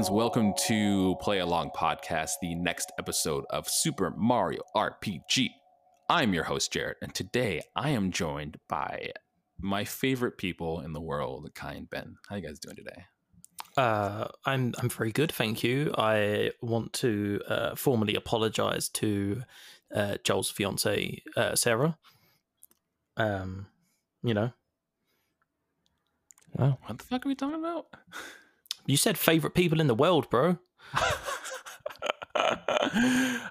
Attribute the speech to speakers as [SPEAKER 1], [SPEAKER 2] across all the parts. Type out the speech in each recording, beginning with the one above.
[SPEAKER 1] friends. Welcome to Play Along Podcast, the next episode of Super Mario RPG. I'm your host, Jared, and today I am joined by my favorite people in the world, Kai and Ben. How you guys doing today?
[SPEAKER 2] Uh, I'm I'm very good, thank you. I want to uh, formally apologise to uh, Joel's fiance uh, Sarah. Um, you know,
[SPEAKER 1] wow, what the fuck are we talking about?
[SPEAKER 2] You said favorite people in the world, bro.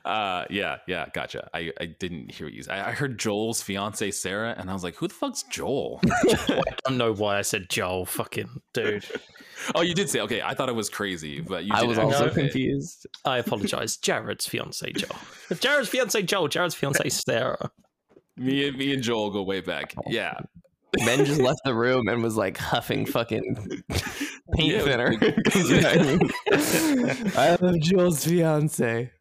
[SPEAKER 1] uh, yeah, yeah, gotcha. I, I didn't hear what you said. I, I heard Joel's fiance Sarah, and I was like, "Who the fuck's Joel?"
[SPEAKER 2] I don't know why I said Joel. Fucking dude.
[SPEAKER 1] oh, you did say okay. I thought it was crazy, but you
[SPEAKER 3] I was also confused.
[SPEAKER 2] I apologize. Jared's fiance Joel. Jared's fiance Joel. Jared's fiance Sarah.
[SPEAKER 1] Me and me and Joel go way back. Yeah,
[SPEAKER 3] Ben just left the room and was like huffing fucking paint
[SPEAKER 1] Yeah,
[SPEAKER 3] thinner. I love Joel's fiance.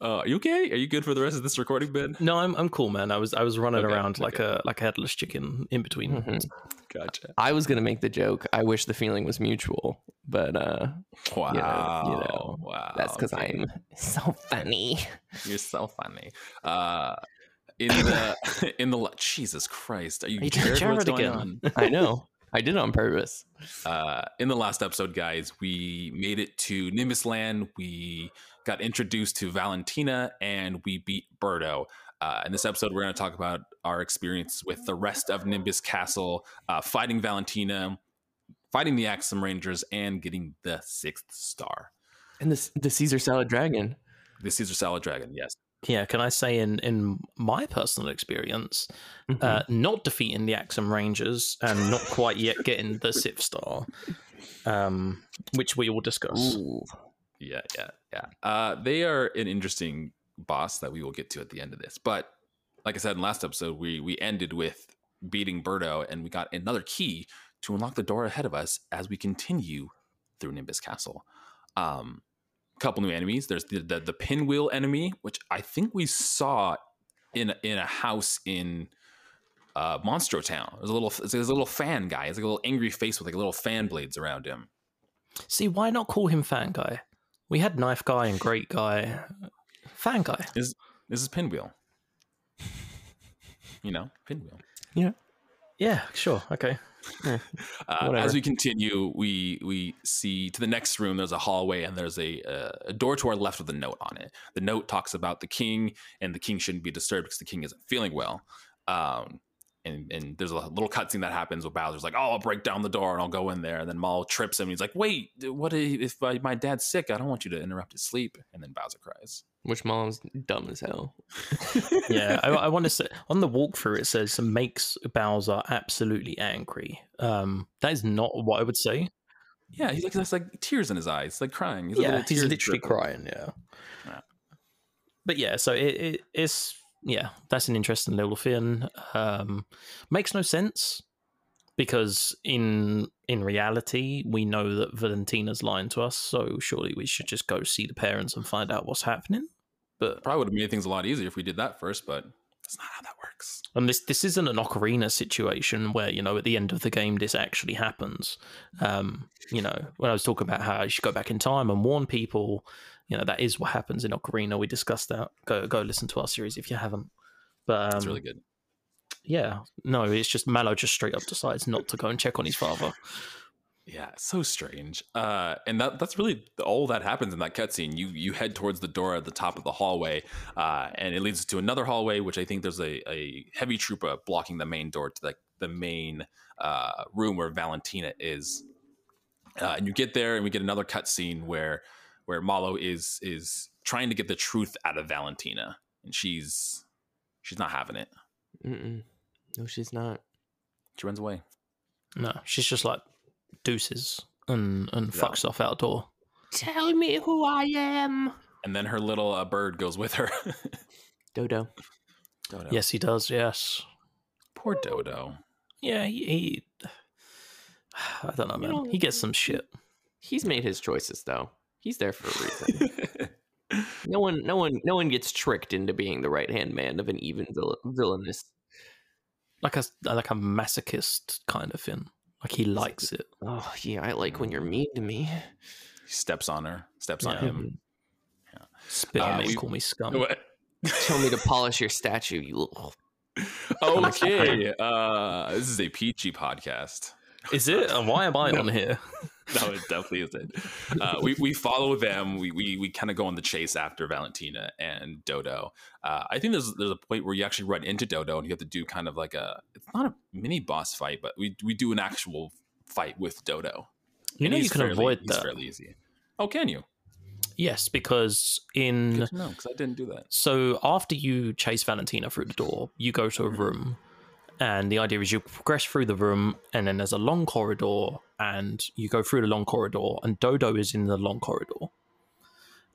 [SPEAKER 1] Uh, are you okay? Are you good for the rest of this recording, Ben?
[SPEAKER 2] No, I'm I'm cool, man. I was I was running
[SPEAKER 1] Okay,
[SPEAKER 2] around like a like a headless chicken in between.
[SPEAKER 3] Mhm.
[SPEAKER 1] Gotcha.
[SPEAKER 3] I was gonna make the joke. I wish the feeling was mutual, but uh,
[SPEAKER 1] Wow.
[SPEAKER 3] you know,
[SPEAKER 1] wow.
[SPEAKER 3] that's because
[SPEAKER 1] okay.
[SPEAKER 3] I'm so funny.
[SPEAKER 1] You're so funny. Uh, in the in the Jesus Christ, are you
[SPEAKER 2] You did
[SPEAKER 1] Jared? What's
[SPEAKER 2] Jared
[SPEAKER 1] going
[SPEAKER 2] again.
[SPEAKER 1] on?
[SPEAKER 3] I know. I did it on purpose.
[SPEAKER 1] Uh, in the last episode, guys, we made it to Nimbus Land. We got introduced to Valentina, and we beat Birdo. Uh, in this episode, we're going to talk about our experience with the rest of Nimbus Castle, uh, fighting Valentina, fighting the Axem Rangers, and getting the sixth star.
[SPEAKER 3] And the the Caesar salad dragon.
[SPEAKER 1] The Caesar Salad Dragon, yes.
[SPEAKER 2] Yeah, can I say in in my personal experience,
[SPEAKER 3] Mhm.
[SPEAKER 2] uh, not defeating the Axem Rangers and not quite yet getting the Sith Star, um, which we will discuss.
[SPEAKER 3] Ooh.
[SPEAKER 1] Yeah, yeah, yeah. Uh, they are an interesting boss that we will get to at the end of this. But like I said in last episode, we we ended with beating Birdo, and we got another key to unlock the door ahead of us as we continue through Nimbus Castle. Um, couple new enemies. There's the, the the pinwheel enemy, which I think we saw in a- in a house in uh, Monstro Town. There's a little there's a little fan guy. It's like a little angry face with like little fan blades around him.
[SPEAKER 2] See, why not call him Fan Guy? We had Knife Guy and Great Guy. Fan Guy.
[SPEAKER 1] This is Pinwheel. You know, Pinwheel.
[SPEAKER 2] Yeah. Yeah, sure. Okay.
[SPEAKER 1] Uh, as we continue, we we see to the next room. There's a hallway, and there's a, uh, a door to our left with a note on it. The note talks about the king, and the king shouldn't be disturbed because the king isn't feeling well. Um, and and there's a little cutscene that happens where Bowser's like, "Oh, I'll break down the door and I'll go in there." And then Maul trips him. He's like, "Wait, what if my, my dad's sick? I don't want you to interrupt his sleep." And then Bowser cries.
[SPEAKER 3] Which mom's dumb as hell.
[SPEAKER 2] Yeah, I, I want to say on the walkthrough it says makes Bowser absolutely angry. Um, that is not what I would say.
[SPEAKER 1] Yeah, he's like, there's like tears in his eyes, like crying. He's,
[SPEAKER 2] yeah,
[SPEAKER 1] little
[SPEAKER 2] he's literally
[SPEAKER 1] dripping.
[SPEAKER 2] crying. Yeah.
[SPEAKER 1] Yeah.
[SPEAKER 2] But yeah, so it, it it's yeah, that's an interesting little thing. Um, makes no sense because in in reality we know that Valentina's lying to us, so surely we should just go see the parents and find out what's happening. But
[SPEAKER 1] Probably would have made things a lot easier if we did that first, but that's not how that works.
[SPEAKER 2] and this this isn't an ocarina situation where you know at the end of the game this actually happens. Um, you know when I was talking about how you should go back in time and warn people, you know that is what happens in ocarina. We discussed that. Go go listen to our series if you haven't. But um,
[SPEAKER 1] That's really good.
[SPEAKER 2] yeah, no, it's just Mallow just straight up decides not to go and check on his father.
[SPEAKER 1] Yeah, so strange. Uh, and that that's really all that happens in that cutscene. You you head towards the door at the top of the hallway, uh, and it leads to another hallway, which I think there's a, a heavy trooper blocking the main door to the the main uh, room where Valentina is. Uh, and you get there, and we get another cutscene where where Mallow is is trying to get the truth out of Valentina, and she's she's not having it.
[SPEAKER 3] Mm-mm. No, she's not.
[SPEAKER 1] She runs away.
[SPEAKER 2] No, she's just like deuces and and fucks off outdoor.
[SPEAKER 3] Tell me who I am.
[SPEAKER 1] And then her little uh, bird goes with her.
[SPEAKER 3] Dodo.
[SPEAKER 1] Dodo.
[SPEAKER 2] Yes, he does. Yes.
[SPEAKER 1] Poor Dodo.
[SPEAKER 2] Yeah, he. he I don't know,
[SPEAKER 3] You
[SPEAKER 2] man.
[SPEAKER 3] know-
[SPEAKER 2] he gets some shit.
[SPEAKER 3] He's made his choices though. He's there for a reason. no one, no one, no one gets tricked into being the right hand man of an even vill- villainous.
[SPEAKER 2] like a like a masochist kind of thing. Like he likes it.
[SPEAKER 3] Oh yeah, I like when you're mean to me.
[SPEAKER 1] He steps on her, steps on
[SPEAKER 2] Yeah.
[SPEAKER 1] him.
[SPEAKER 2] Spit
[SPEAKER 1] Uh,
[SPEAKER 2] on me,
[SPEAKER 1] we-
[SPEAKER 2] and call me scum.
[SPEAKER 1] What?
[SPEAKER 3] Tell me to polish your statue. You little.
[SPEAKER 1] Okay, uh, this is a peachy podcast.
[SPEAKER 2] Is it? And why am I on here?
[SPEAKER 1] no, it definitely isn't. Uh, we we follow them. We we, we kind of go on the chase after Valentina and Dodo. Uh, I think there's there's a point where you actually run into Dodo and you have to do kind of like a it's not a mini boss fight, but we we do an actual fight with Dodo.
[SPEAKER 2] You
[SPEAKER 1] And
[SPEAKER 2] know you can
[SPEAKER 1] fairly-
[SPEAKER 2] avoid that.
[SPEAKER 1] fairly easy. Oh, can you?
[SPEAKER 2] Yes, because in
[SPEAKER 1] no, because I didn't do that.
[SPEAKER 2] So after you chase Valentina through the door, you go to a room, and the idea is you progress through the room, and then there's a long corridor, and you go through the long corridor, and Dodo is in the long corridor.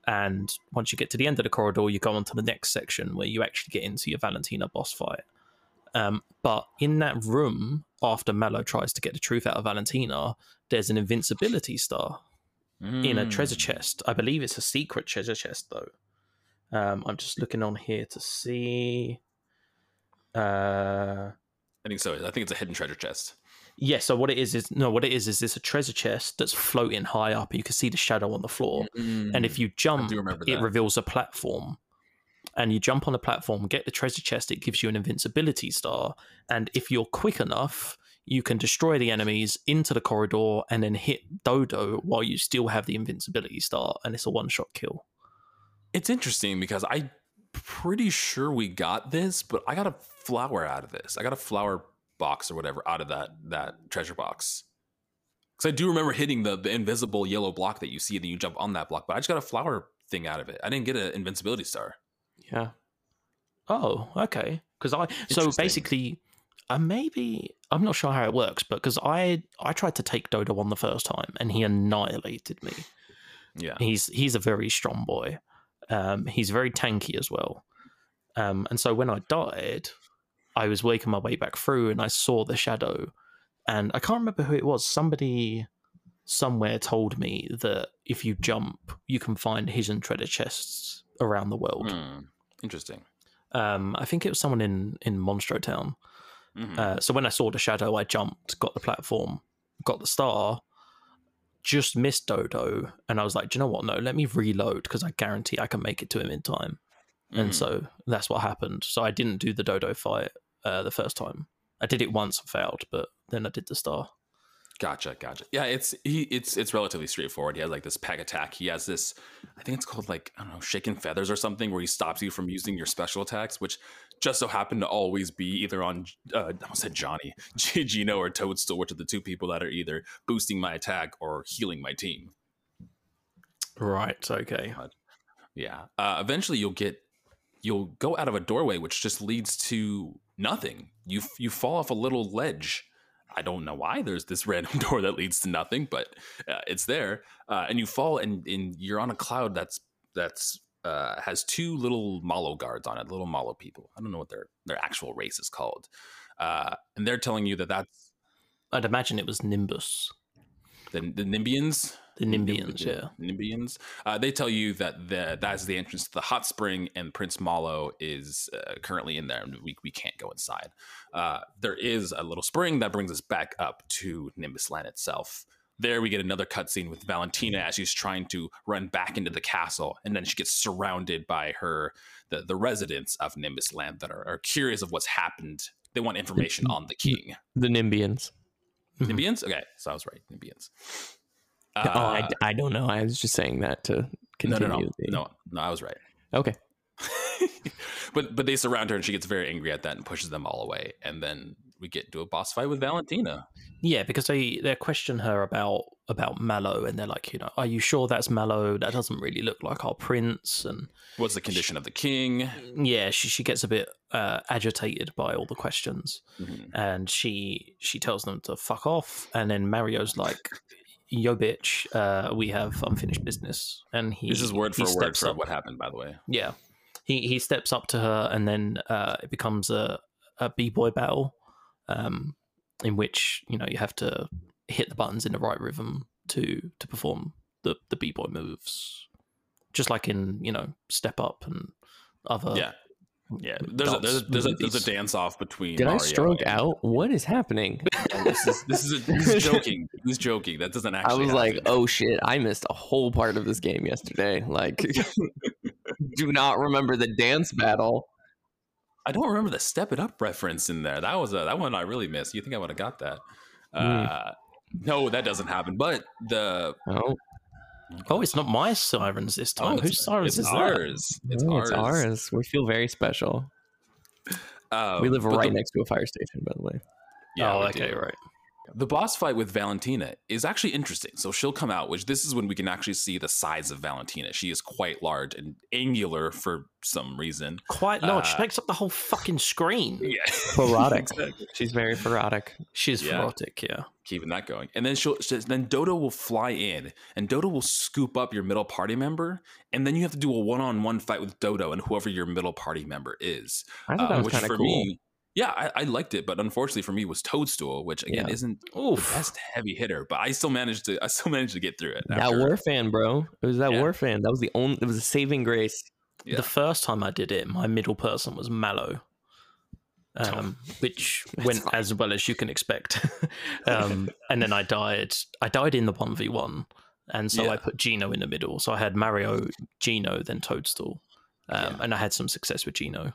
[SPEAKER 2] And once you get to the end of the corridor, you go on to the next section where you actually get into your Valentina boss fight. Um, but in that room, after Mallow tries to get the truth out of Valentina, there's an invincibility star in a treasure
[SPEAKER 1] Mm.
[SPEAKER 2] chest. I believe it's a secret treasure chest, though. Um, I'm just looking on here to see. Uh,
[SPEAKER 1] I think so. I think it's a hidden treasure chest.
[SPEAKER 2] yeah. So what it is is no, what it is is it's a treasure chest that's floating high up. You can see the shadow on the floor, mm. and if you jump, it reveals a platform. And you jump on the platform, get the treasure chest. It gives you an invincibility star, and if you're quick enough, you can destroy the enemies into the corridor and then hit Dodo while you still have the invincibility star, and it's a one-shot kill.
[SPEAKER 1] It's interesting because I'm pretty sure we got this, but I got a flower out of this. I got a flower box or whatever out of that that treasure box. Because I do remember hitting the the invisible yellow block that you see, and then you jump on that block. But I just got a flower thing out of it. I didn't get an invincibility star.
[SPEAKER 3] Yeah.
[SPEAKER 2] Oh, okay. Because I so basically, uh, maybe I'm not sure how it works, but because I I tried to take Dodo on the first time and he annihilated me.
[SPEAKER 1] Yeah.
[SPEAKER 2] He's he's a very strong boy. Um, he's very tanky as well. Um, and so when I died, I was waking my way back through and I saw the shadow, and I can't remember who it was. Somebody somewhere told me that if you jump, you can find hidden treasure chests around the world.
[SPEAKER 1] Hmm. Interesting.
[SPEAKER 2] Um, I think it was someone in in Monstro Town.
[SPEAKER 1] Mhm.
[SPEAKER 2] Uh, so when I saw the shadow, I jumped, got the platform, got the star, just missed Dodo, and I was like, Do you know what? No, let me reload because I guarantee I can make it to him in time. And
[SPEAKER 1] Mhm.
[SPEAKER 2] so that's what happened. So I didn't do the Dodo fight uh, the first time. I did it once and failed, but then I did the star.
[SPEAKER 1] Gotcha, gotcha. Yeah, it's he it's it's relatively straightforward. He has like this peg attack. He has this I think it's called like, I don't know, shaken feathers or something where he stops you from using your special attacks, which just so happen to always be either on uh I almost said Johnny, Geno or Toadstool, which are the two people that are either boosting my attack or healing my team.
[SPEAKER 2] Right. Okay.
[SPEAKER 1] Yeah. Uh, eventually, you'll get you'll go out of a doorway, which just leads to nothing. You you fall off a little ledge. I don't know why. There's this random door that leads to nothing, but uh, it's there. Uh, and you fall, and, and you're on a cloud that's that's uh, has two little Mallow guards on it, little Mallow people. I don't know what their their actual race is called. Uh, and they're telling you that that's
[SPEAKER 2] I'd imagine it was Nimbus.
[SPEAKER 1] the, the Nimbians.
[SPEAKER 2] The Nimbians, yeah.
[SPEAKER 1] Nimbians. Uh, they tell you that the, that is the entrance to the hot spring, and Prince Mallow is uh, currently in there, and we, we can't go inside. Uh, there is a little spring that brings us back up to Nimbus Land itself. There we get another cutscene with Valentina as she's trying to run back into the castle, and then she gets surrounded by her the, the residents of Nimbus Land that are, are curious of what's happened. They want information on the king.
[SPEAKER 3] The Nimbians.
[SPEAKER 2] Mhm.
[SPEAKER 1] Nimbians? Okay, so I was right. Nimbians.
[SPEAKER 3] oh, I,
[SPEAKER 1] Uh,
[SPEAKER 3] I don't know. I was just saying that to
[SPEAKER 1] no,
[SPEAKER 3] continue.
[SPEAKER 1] no, no,
[SPEAKER 3] the-
[SPEAKER 1] no, no. I was right.
[SPEAKER 3] Okay.
[SPEAKER 1] but but they surround her and she gets very angry at that and pushes them all away. And then we get into a boss fight with Valentina.
[SPEAKER 2] Yeah, because they they question her about about Mallow, and they're like, you know, are you sure that's Mallow? That doesn't really look like our prince. And
[SPEAKER 1] What's the condition of the king?
[SPEAKER 2] yeah, she she gets a bit uh, agitated by all the questions,
[SPEAKER 1] Mhm.
[SPEAKER 2] and she she tells them to fuck off. And then Mario's like, "Yo, bitch, uh, we have unfinished business." And he
[SPEAKER 1] This is word for word for
[SPEAKER 2] up.
[SPEAKER 1] what happened, by the way.
[SPEAKER 2] Yeah, he he steps up to her, and then uh, it becomes a a b boy battle, um, in which you know you have to hit the buttons in the right rhythm to to perform the the b boy moves, just like in you know Step Up and other
[SPEAKER 1] yeah.
[SPEAKER 2] Yeah,
[SPEAKER 1] There's a, there's a, there's a, there's a dance off between.
[SPEAKER 3] Did I stroke
[SPEAKER 1] and-
[SPEAKER 3] out? What is happening?
[SPEAKER 1] This is this is a, he's joking. He's joking. That doesn't actually.
[SPEAKER 3] I
[SPEAKER 1] actually.
[SPEAKER 3] was like, oh shit, I missed a whole part of this game yesterday. Like, do not remember the dance battle.
[SPEAKER 1] I don't remember the Step It Up reference in there. That was a that one I really missed. You think I would have got that? Uh, no, that doesn't happen. But the
[SPEAKER 3] Oh,
[SPEAKER 2] Oh, it's not my sirens this time.
[SPEAKER 1] it's-
[SPEAKER 2] Whose sirens
[SPEAKER 1] it's
[SPEAKER 2] is that?
[SPEAKER 1] ours. It's
[SPEAKER 3] no,
[SPEAKER 1] ours.
[SPEAKER 3] it's ours. We feel very special.
[SPEAKER 1] Um,
[SPEAKER 3] we live right
[SPEAKER 1] the-
[SPEAKER 3] next to a fire station, by the way.
[SPEAKER 1] Yeah,
[SPEAKER 2] oh, okay,
[SPEAKER 1] do.
[SPEAKER 2] right.
[SPEAKER 1] The boss fight with Valentina is actually interesting. So she'll come out, which this is when we can actually see the size of Valentina. She is quite large and angular for some reason.
[SPEAKER 2] Quite large. she
[SPEAKER 1] Uh,
[SPEAKER 2] makes up the whole fucking screen.
[SPEAKER 1] Yeah,
[SPEAKER 3] Ferrotic.
[SPEAKER 1] Exactly.
[SPEAKER 3] She's very ferrotic.
[SPEAKER 2] She's
[SPEAKER 1] Yeah.
[SPEAKER 2] ferrotic, yeah.
[SPEAKER 1] keeping that going. And then she'll she, then Dodo will fly in, and Dodo will scoop up your middle party member, and then you have to do a one-on-one fight with Dodo and whoever your middle party member is.
[SPEAKER 3] I thought
[SPEAKER 1] Uh,
[SPEAKER 3] that was
[SPEAKER 1] which
[SPEAKER 3] kind of
[SPEAKER 1] for
[SPEAKER 3] cool.
[SPEAKER 1] me, yeah, I, I liked it, but unfortunately for me was Toadstool, which again
[SPEAKER 3] Yeah.
[SPEAKER 1] isn't the best heavy hitter, but I still managed to I still managed to get through it.
[SPEAKER 3] that
[SPEAKER 1] after-
[SPEAKER 3] war fan, bro. It was that
[SPEAKER 1] Yeah.
[SPEAKER 3] war fan. That was the only. It was a saving grace.
[SPEAKER 1] Yeah.
[SPEAKER 2] The first time I did it, my middle person was Mallow, um, which went
[SPEAKER 3] fine.
[SPEAKER 2] as well as you can expect. um, and then I died. I died in the one v one, and so
[SPEAKER 1] Yeah.
[SPEAKER 2] I put Geno in the middle. So I had Mario, Geno, then Toadstool, um, and I had some success with Geno.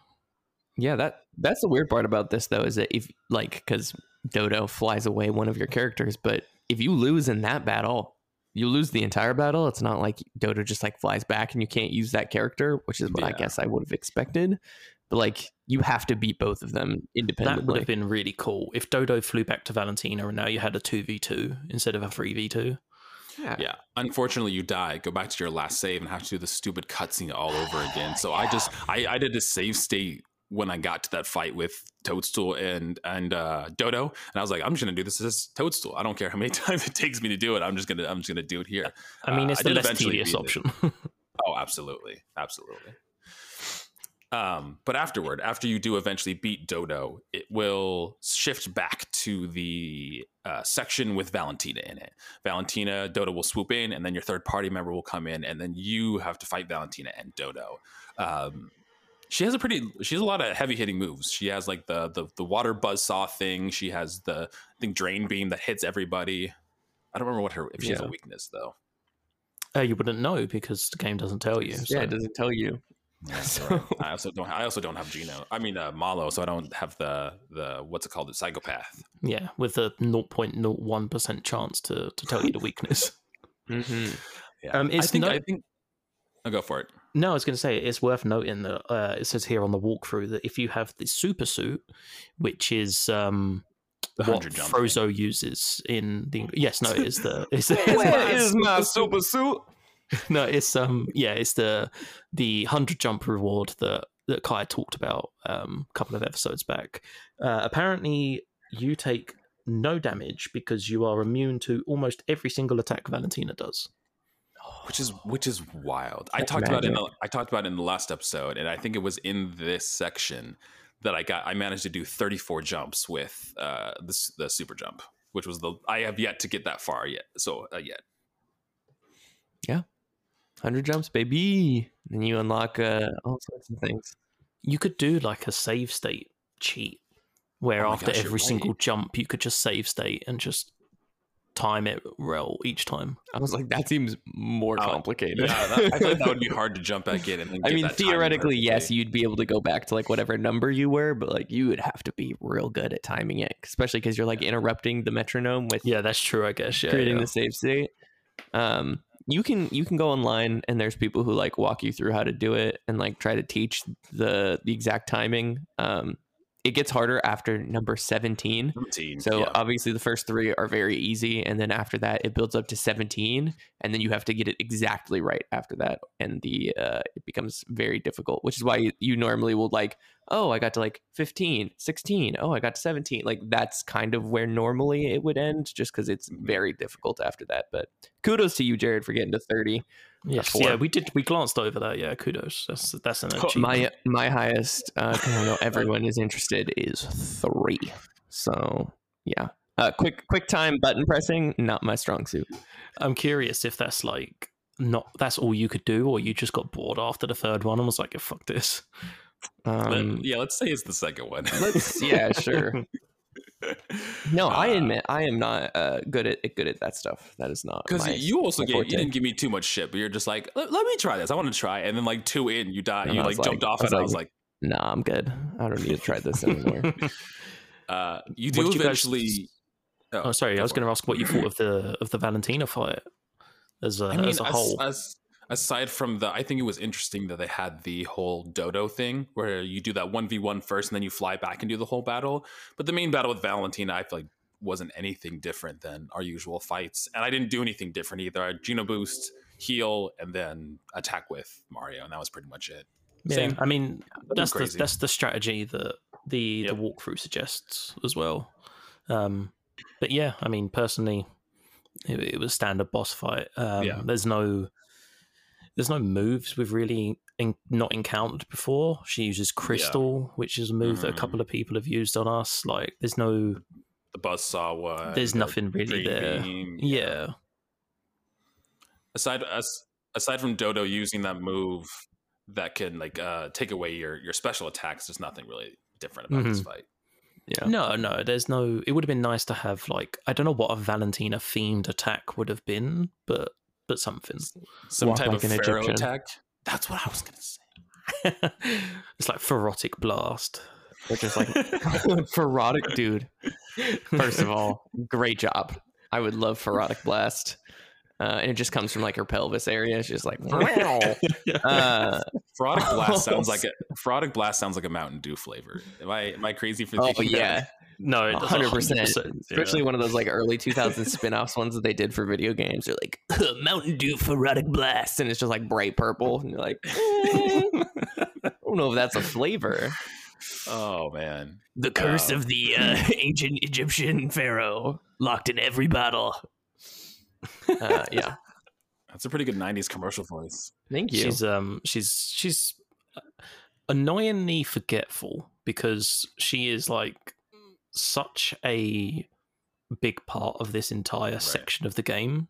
[SPEAKER 3] Yeah, that that's the weird part about this though is that if like because Dodo flies away one of your characters, but if you lose in that battle, you lose the entire battle. It's not like Dodo just like flies back and you can't use that character, which is what I guess I would have expected. But like you have to beat both of them independently.
[SPEAKER 2] That would have been really cool if Dodo flew back to Valentina, and now you had a two v two instead of a three v two.
[SPEAKER 1] Yeah. Yeah. Unfortunately, you die. Go back to your last save and have to do the stupid cutscene all over again. So I just I, I did a save state when I got to that fight with Toadstool and and uh, Dodo, and I was like, I'm just gonna do this as Toadstool. I don't care how many times it takes me to do it. I'm just gonna I'm just gonna do it here.
[SPEAKER 2] I mean,
[SPEAKER 1] Uh,
[SPEAKER 2] it's
[SPEAKER 1] I
[SPEAKER 2] the less tedious option.
[SPEAKER 1] Oh, absolutely, absolutely. Um, but afterward, after you do eventually beat Dodo, it will shift back to the uh, section with Valentina in it. Valentina, Dodo will swoop in, and then your third party member will come in, and then you have to fight Valentina and Dodo. Um, she has a pretty, she has a lot of heavy hitting moves. She has like the the the water buzzsaw thing. She has the I think drain beam that hits everybody. I don't remember what her if she has a weakness though.
[SPEAKER 2] uh, you wouldn't know because the game doesn't tell you.
[SPEAKER 3] yeah, it doesn't tell you.
[SPEAKER 1] Yeah,
[SPEAKER 3] So-
[SPEAKER 1] right. I also don't. I also don't have Geno. I mean uh, Mallow, so I don't have the the what's it called, the psychopath.
[SPEAKER 2] Yeah, with a 0.01% chance to, to tell you the weakness.
[SPEAKER 3] hmm
[SPEAKER 1] Yeah.
[SPEAKER 2] Um,
[SPEAKER 1] I think.
[SPEAKER 2] no-
[SPEAKER 1] I think. I'll go for it.
[SPEAKER 2] No, I was going to say it's worth noting that uh, it says here on the walkthrough that if you have the super suit, which is um,
[SPEAKER 1] The
[SPEAKER 2] what
[SPEAKER 1] 100 jump
[SPEAKER 2] Frozo uses in the yes, no, it is the it's, it's
[SPEAKER 3] Where is my super suit?
[SPEAKER 2] no, it's um yeah, it's the the hundred jump reward that that Kai talked about um, a couple of episodes back. Uh, apparently, you take no damage because you are immune to almost every single attack Valentina does.
[SPEAKER 1] Which is which is wild. I
[SPEAKER 3] That's
[SPEAKER 1] talked about in the, I talked about in the last episode, and I think it was in this section that I got. I managed to do 34 jumps with uh, the the super jump, which was the I have yet to get that far yet. So uh, yet,
[SPEAKER 3] 100 jumps, baby. And you unlock uh, all sorts of things.
[SPEAKER 2] You could do like a save state cheat where
[SPEAKER 1] Oh
[SPEAKER 2] after
[SPEAKER 1] gosh,
[SPEAKER 2] every single
[SPEAKER 1] right.
[SPEAKER 2] jump you could just save state and just time it roll each time.
[SPEAKER 3] I was like, that seems more
[SPEAKER 1] Oh,
[SPEAKER 3] complicated.
[SPEAKER 1] yeah, that, I thought that would be hard to jump back in. And
[SPEAKER 3] I mean, theoretically, yes, you'd be able to go back to like whatever number you were, but like you would have to be real good at timing it, especially because you're like interrupting the metronome with
[SPEAKER 2] Yeah, that's true. I guess. Yeah,
[SPEAKER 3] creating
[SPEAKER 2] yeah.
[SPEAKER 3] the save state. Um, you can you can go online and there's people who like walk you through how to do it and like try to teach the the exact timing. Um, it gets harder after number 17
[SPEAKER 1] 17.
[SPEAKER 3] so
[SPEAKER 1] yeah.
[SPEAKER 3] obviously the first three are very easy, and then after that it builds up to seventeen, and then you have to get it exactly right after that, and the uh, it becomes very difficult. Which is why you, you normally will like, oh, I got to like 15, 16, oh, I got to seventeen. Like that's kind of where normally it would end, just because it's very difficult after that. But kudos to you, Jared, for getting to thirty.
[SPEAKER 2] Yes,
[SPEAKER 3] four.
[SPEAKER 2] yeah, we did. We glanced over that. Yeah, kudos. That's that's an achievement.
[SPEAKER 3] My my highest, uh, 'cause I know everyone is interested, is three. So yeah. Uh, quick quick time button pressing, not my strong suit.
[SPEAKER 2] I'm curious if that's like not that's all you could do, or you just got bored after the third one and was like, "Yeah, "Fuck this."
[SPEAKER 1] Let-
[SPEAKER 3] Um,
[SPEAKER 1] yeah, let's say it's the second one.
[SPEAKER 3] let's yeah, sure. No, I
[SPEAKER 1] Uh,
[SPEAKER 3] admit I am not uh, good at good at that stuff. That is not
[SPEAKER 1] Because you also gave, you didn't give me too much shit, but you're just like, let, let me try this. I want to try, and then like two in, you died.
[SPEAKER 3] And
[SPEAKER 1] You
[SPEAKER 3] I
[SPEAKER 1] like jumped off,
[SPEAKER 3] I was
[SPEAKER 1] and I was like,
[SPEAKER 3] Nah, I'm good. I don't need to try this anymore.
[SPEAKER 1] uh, you
[SPEAKER 2] What
[SPEAKER 1] do
[SPEAKER 2] did you guys-
[SPEAKER 1] eventually.
[SPEAKER 2] Oh, sorry, I was going to ask what you thought of the of the Valentina fight as a,
[SPEAKER 1] I mean,
[SPEAKER 2] as a
[SPEAKER 1] as-
[SPEAKER 2] whole.
[SPEAKER 1] as- aside from the, I think it was interesting that they had the whole dodo thing where you do that one v one first, and then you fly back and do the whole battle. But the main battle with Valentina, I feel like wasn't anything different than our usual fights, and I didn't do anything different either. I Geno boost, heal, and then attack with Mario, and that was pretty much it.
[SPEAKER 2] yeah,
[SPEAKER 1] same.
[SPEAKER 2] I mean that's the that's the strategy that the
[SPEAKER 1] Yep.
[SPEAKER 2] the walkthrough suggests as well. Um, but yeah, I mean personally, it, it was standard boss fight. Um,
[SPEAKER 1] Yeah.
[SPEAKER 2] There's no there's no moves we've really in, not encountered before. She uses crystal, which is a move that a couple of people have used on us. Like there's no
[SPEAKER 1] The buzz saw one.
[SPEAKER 2] there's nothing really there.
[SPEAKER 1] Beam.
[SPEAKER 2] Yeah.
[SPEAKER 1] aside as, aside from Dodo using that move that can like uh take away your your special attacks, there's nothing really different about this
[SPEAKER 2] Mhm.
[SPEAKER 1] fight.
[SPEAKER 3] yeah.
[SPEAKER 2] No, no, there's no. It would have been nice to have like I don't know what a Valentina themed attack would have been, but but something.
[SPEAKER 1] Some
[SPEAKER 3] Walk
[SPEAKER 1] type
[SPEAKER 3] like
[SPEAKER 1] of
[SPEAKER 3] an
[SPEAKER 1] pharaoh
[SPEAKER 3] Egyptian.
[SPEAKER 1] attack. That's what I was gonna say.
[SPEAKER 2] it's like ferrotic blast.
[SPEAKER 3] Which is like ferrotic dude. First of all, great job. I would love ferrotic blast. Uh, and it just comes from like her pelvis area. She's just like wow. Uh,
[SPEAKER 1] Frodic blast sounds
[SPEAKER 3] Oh,
[SPEAKER 1] like a Frodic blast sounds like a Mountain Dew flavor. Am I am I crazy for
[SPEAKER 3] oh
[SPEAKER 1] thinking that?
[SPEAKER 3] yeah,
[SPEAKER 2] no,
[SPEAKER 3] hundred
[SPEAKER 2] 100%,
[SPEAKER 3] percent.
[SPEAKER 2] yeah.
[SPEAKER 3] Especially one of those like early 2000s spin-offs ones that they did for video games. They're like Mountain Dew ferrotic blast, and it's just like bright purple, and you're like, eh, I don't know if that's a flavor.
[SPEAKER 1] Oh man.
[SPEAKER 3] The
[SPEAKER 1] curse
[SPEAKER 3] of the uh, ancient Egyptian pharaoh, locked in every bottle. Uh, yeah,
[SPEAKER 1] That's a pretty good '90s commercial voice.
[SPEAKER 3] thank you.
[SPEAKER 2] She's um she's she's annoyingly forgetful because she is like such a big part of this entire section of the game.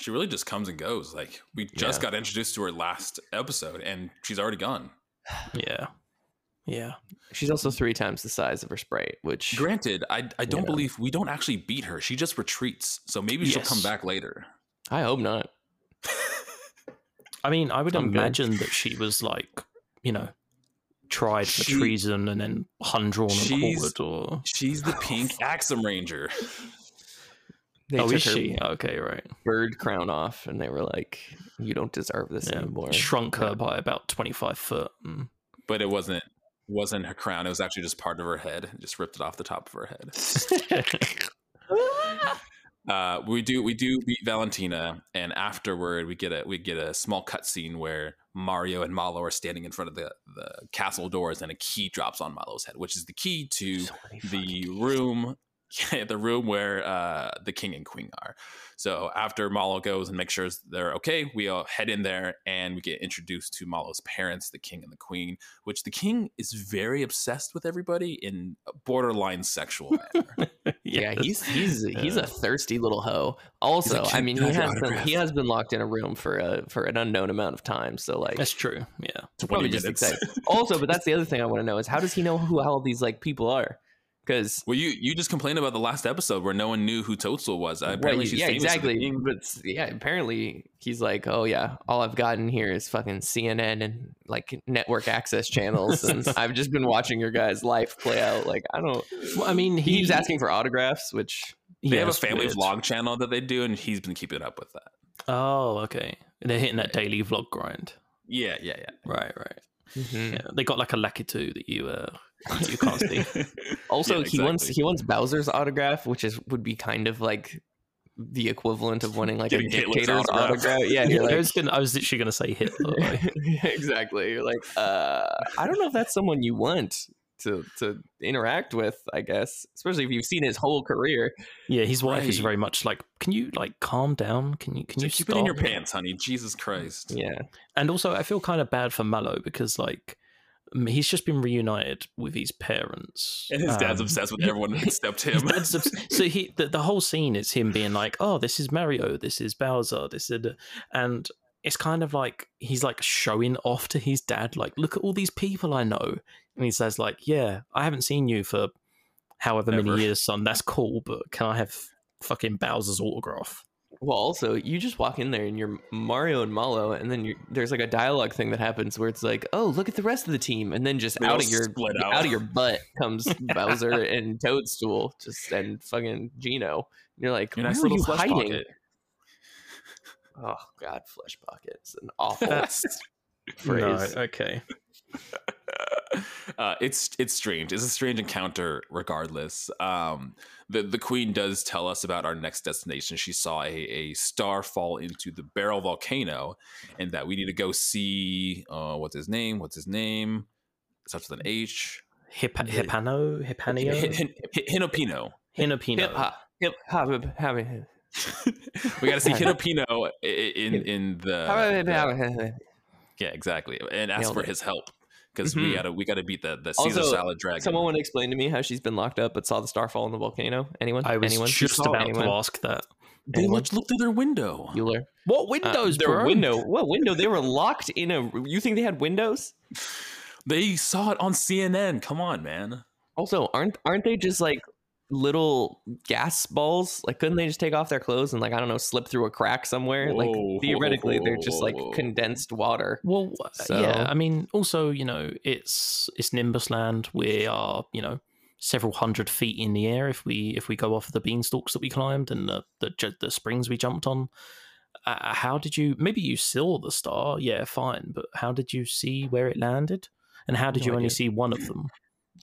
[SPEAKER 1] She really just comes and goes. Like we just
[SPEAKER 2] Yeah.
[SPEAKER 1] got introduced to her last episode, and she's already gone.
[SPEAKER 2] Yeah. Yeah.
[SPEAKER 3] She's also three times the size of her sprite, which
[SPEAKER 1] Granted, I I don't
[SPEAKER 3] Yeah.
[SPEAKER 1] believe we don't actually beat her. She just retreats. So maybe she'll come back later.
[SPEAKER 3] I hope not.
[SPEAKER 2] I mean, I would
[SPEAKER 3] I'm good.
[SPEAKER 2] imagine that she was like, you know, tried for
[SPEAKER 1] She-
[SPEAKER 2] treason and then undrawn and
[SPEAKER 1] She's-
[SPEAKER 2] quartered or
[SPEAKER 1] She's the pink Axem Ranger.
[SPEAKER 3] They
[SPEAKER 2] Oh,
[SPEAKER 3] took
[SPEAKER 2] is
[SPEAKER 3] her
[SPEAKER 2] she? Okay, right.
[SPEAKER 3] bird crown off, and they were like, "You don't deserve this
[SPEAKER 2] Yeah.
[SPEAKER 3] anymore."
[SPEAKER 2] Shrunk her by about twenty five foot. Mm.
[SPEAKER 1] But it wasn't wasn't her crown. It was actually just part of her head. Just ripped it off the top of her head. Uh, we do we do beat Valentina, and afterward we get a we get a small cutscene where Mario and Mallow are standing in front of the the castle doors, and a key drops on Mallow's head, which is the key to
[SPEAKER 3] So
[SPEAKER 1] the
[SPEAKER 3] keys.
[SPEAKER 1] room the room where uh, the king and queen are so after mallow goes and makes sure they're okay we all head in there and we get introduced to mallow's parents the king and the queen which the king is very obsessed with everybody in a borderline sexual manner
[SPEAKER 3] Yeah, he's he's he's a thirsty little hoe. Also,
[SPEAKER 1] like,
[SPEAKER 3] I mean, he has been, he has been locked in a room for a for an unknown amount of time. So like,
[SPEAKER 2] That's true. Yeah.
[SPEAKER 3] probably
[SPEAKER 1] 20
[SPEAKER 3] just excited. Also, but that's the other thing I want to know is how does he know who all these like people are? Because
[SPEAKER 1] well you you just complained about the last episode where no one knew who Toadstool was uh, apparently
[SPEAKER 3] Well,
[SPEAKER 1] she's
[SPEAKER 3] yeah, exactly. But yeah, apparently he's like, oh yeah, all I've gotten here is fucking CNN and like network access channels, and I've just been watching your guys' life play out. Like I don't.
[SPEAKER 2] Well, I mean,
[SPEAKER 3] He
[SPEAKER 2] he
[SPEAKER 3] keeps asking for autographs, which
[SPEAKER 1] they
[SPEAKER 2] yeah,
[SPEAKER 1] have a family
[SPEAKER 2] weird.
[SPEAKER 1] vlog channel that they do and he's been keeping up with that
[SPEAKER 2] Oh, okay. They're hitting that daily vlog grind.
[SPEAKER 1] yeah yeah yeah
[SPEAKER 2] Right, right.
[SPEAKER 3] Mhm.
[SPEAKER 2] Yeah, they got like a Lakitu that you uh you can't see.
[SPEAKER 3] Also,
[SPEAKER 1] Yeah,
[SPEAKER 3] he wants he wants Bowser's autograph, which is would be kind of like the equivalent of wanting like
[SPEAKER 1] Getting
[SPEAKER 3] a dictator's
[SPEAKER 1] autograph.
[SPEAKER 3] autograph. Yeah,
[SPEAKER 2] Yeah,
[SPEAKER 3] you're
[SPEAKER 2] I was gonna, I was literally gonna say Hitler. like,
[SPEAKER 3] exactly. You're like, uh, I don't know if that's someone you want to to interact with. I guess, especially if you've seen his whole career.
[SPEAKER 2] yeah, his wife is very much like, can you like calm down? Can you can you
[SPEAKER 1] Just keep it in your
[SPEAKER 2] stop?"
[SPEAKER 1] pants honey jesus christ
[SPEAKER 3] Yeah,
[SPEAKER 2] And also, I feel kind of bad for Mallow because like he's just been reunited with his parents,
[SPEAKER 1] and his dad's
[SPEAKER 2] Um,
[SPEAKER 1] obsessed with everyone except him
[SPEAKER 2] obs- so he the, the whole scene is him being like, "Oh, this is Mario, this is Bowser, this is," and it's kind of like he's like showing off to his dad, like, look at all these people I know. And he says, like, yeah, I haven't seen you for however
[SPEAKER 1] Ever.
[SPEAKER 2] many years, son. That's cool, but can I have fucking Bowser's autograph?
[SPEAKER 3] Well, also, you just walk in there and you're Mario and Mallow, and then you there's like a dialogue thing that happens where it's like, "Oh, look at the rest of the team," and then just
[SPEAKER 1] They
[SPEAKER 3] out of your
[SPEAKER 1] out.
[SPEAKER 3] out of your butt comes Bowser and Toadstool, just and fucking Geno. And you're like,
[SPEAKER 1] Your
[SPEAKER 3] "Where
[SPEAKER 1] nice
[SPEAKER 3] are you hiding?"
[SPEAKER 1] pocket.
[SPEAKER 3] Oh God, flesh pockets, an awful
[SPEAKER 2] That's
[SPEAKER 3] phrase.
[SPEAKER 2] no, okay.
[SPEAKER 1] uh, it's it's strange. It's a strange encounter, regardless. Um, the the queen does tell us about our next destination. She saw a, a star fall into the Barrel volcano, and that we need to go see. Uh, what's his name? What's his name? It starts with an H.
[SPEAKER 2] Hip- Hippano? Hippanio?
[SPEAKER 1] Hin- Hin- Hin- Hinopino.
[SPEAKER 2] Hinopino.
[SPEAKER 3] Hip
[SPEAKER 1] we got to see Hinopino i- in in the, the yeah exactly, and ask
[SPEAKER 3] Nailed
[SPEAKER 1] for
[SPEAKER 3] it.
[SPEAKER 1] his help because we
[SPEAKER 3] Mhm.
[SPEAKER 1] gotta we gotta beat the the Caesar
[SPEAKER 3] Also,
[SPEAKER 1] salad dragon.
[SPEAKER 3] Someone want to explain to me how she's been locked up but saw the star fall in the volcano? Anyone?
[SPEAKER 2] I was
[SPEAKER 3] Anyone?
[SPEAKER 2] just
[SPEAKER 3] Saw
[SPEAKER 2] about
[SPEAKER 3] anyone?
[SPEAKER 2] to ask that.
[SPEAKER 1] they
[SPEAKER 3] anyone?
[SPEAKER 1] looked look through their window.
[SPEAKER 3] Bueller.
[SPEAKER 2] What
[SPEAKER 3] Uh,
[SPEAKER 2] windows,
[SPEAKER 3] their
[SPEAKER 2] bro?
[SPEAKER 3] window. What window? They were locked in a. You think they had windows?
[SPEAKER 1] They saw it on CNN. Come on, man.
[SPEAKER 3] Also, aren't aren't they just like little gas balls? Like, couldn't they just take off their clothes and like I don't know, slip through a crack somewhere?
[SPEAKER 1] Whoa,
[SPEAKER 3] like theoretically, they're just like
[SPEAKER 1] whoa.
[SPEAKER 3] condensed water.
[SPEAKER 2] Well, uh,
[SPEAKER 3] So-
[SPEAKER 2] yeah. I mean, also, you know, it's it's Nimbus Land. We are, you know, several hundred feet in the air if we if we go off the beanstalks that we climbed and the the, the springs we jumped on. Uh, how did you? Maybe you saw the star. Yeah, fine. But how did you see where it landed? And how did
[SPEAKER 3] No
[SPEAKER 2] you only see one of them?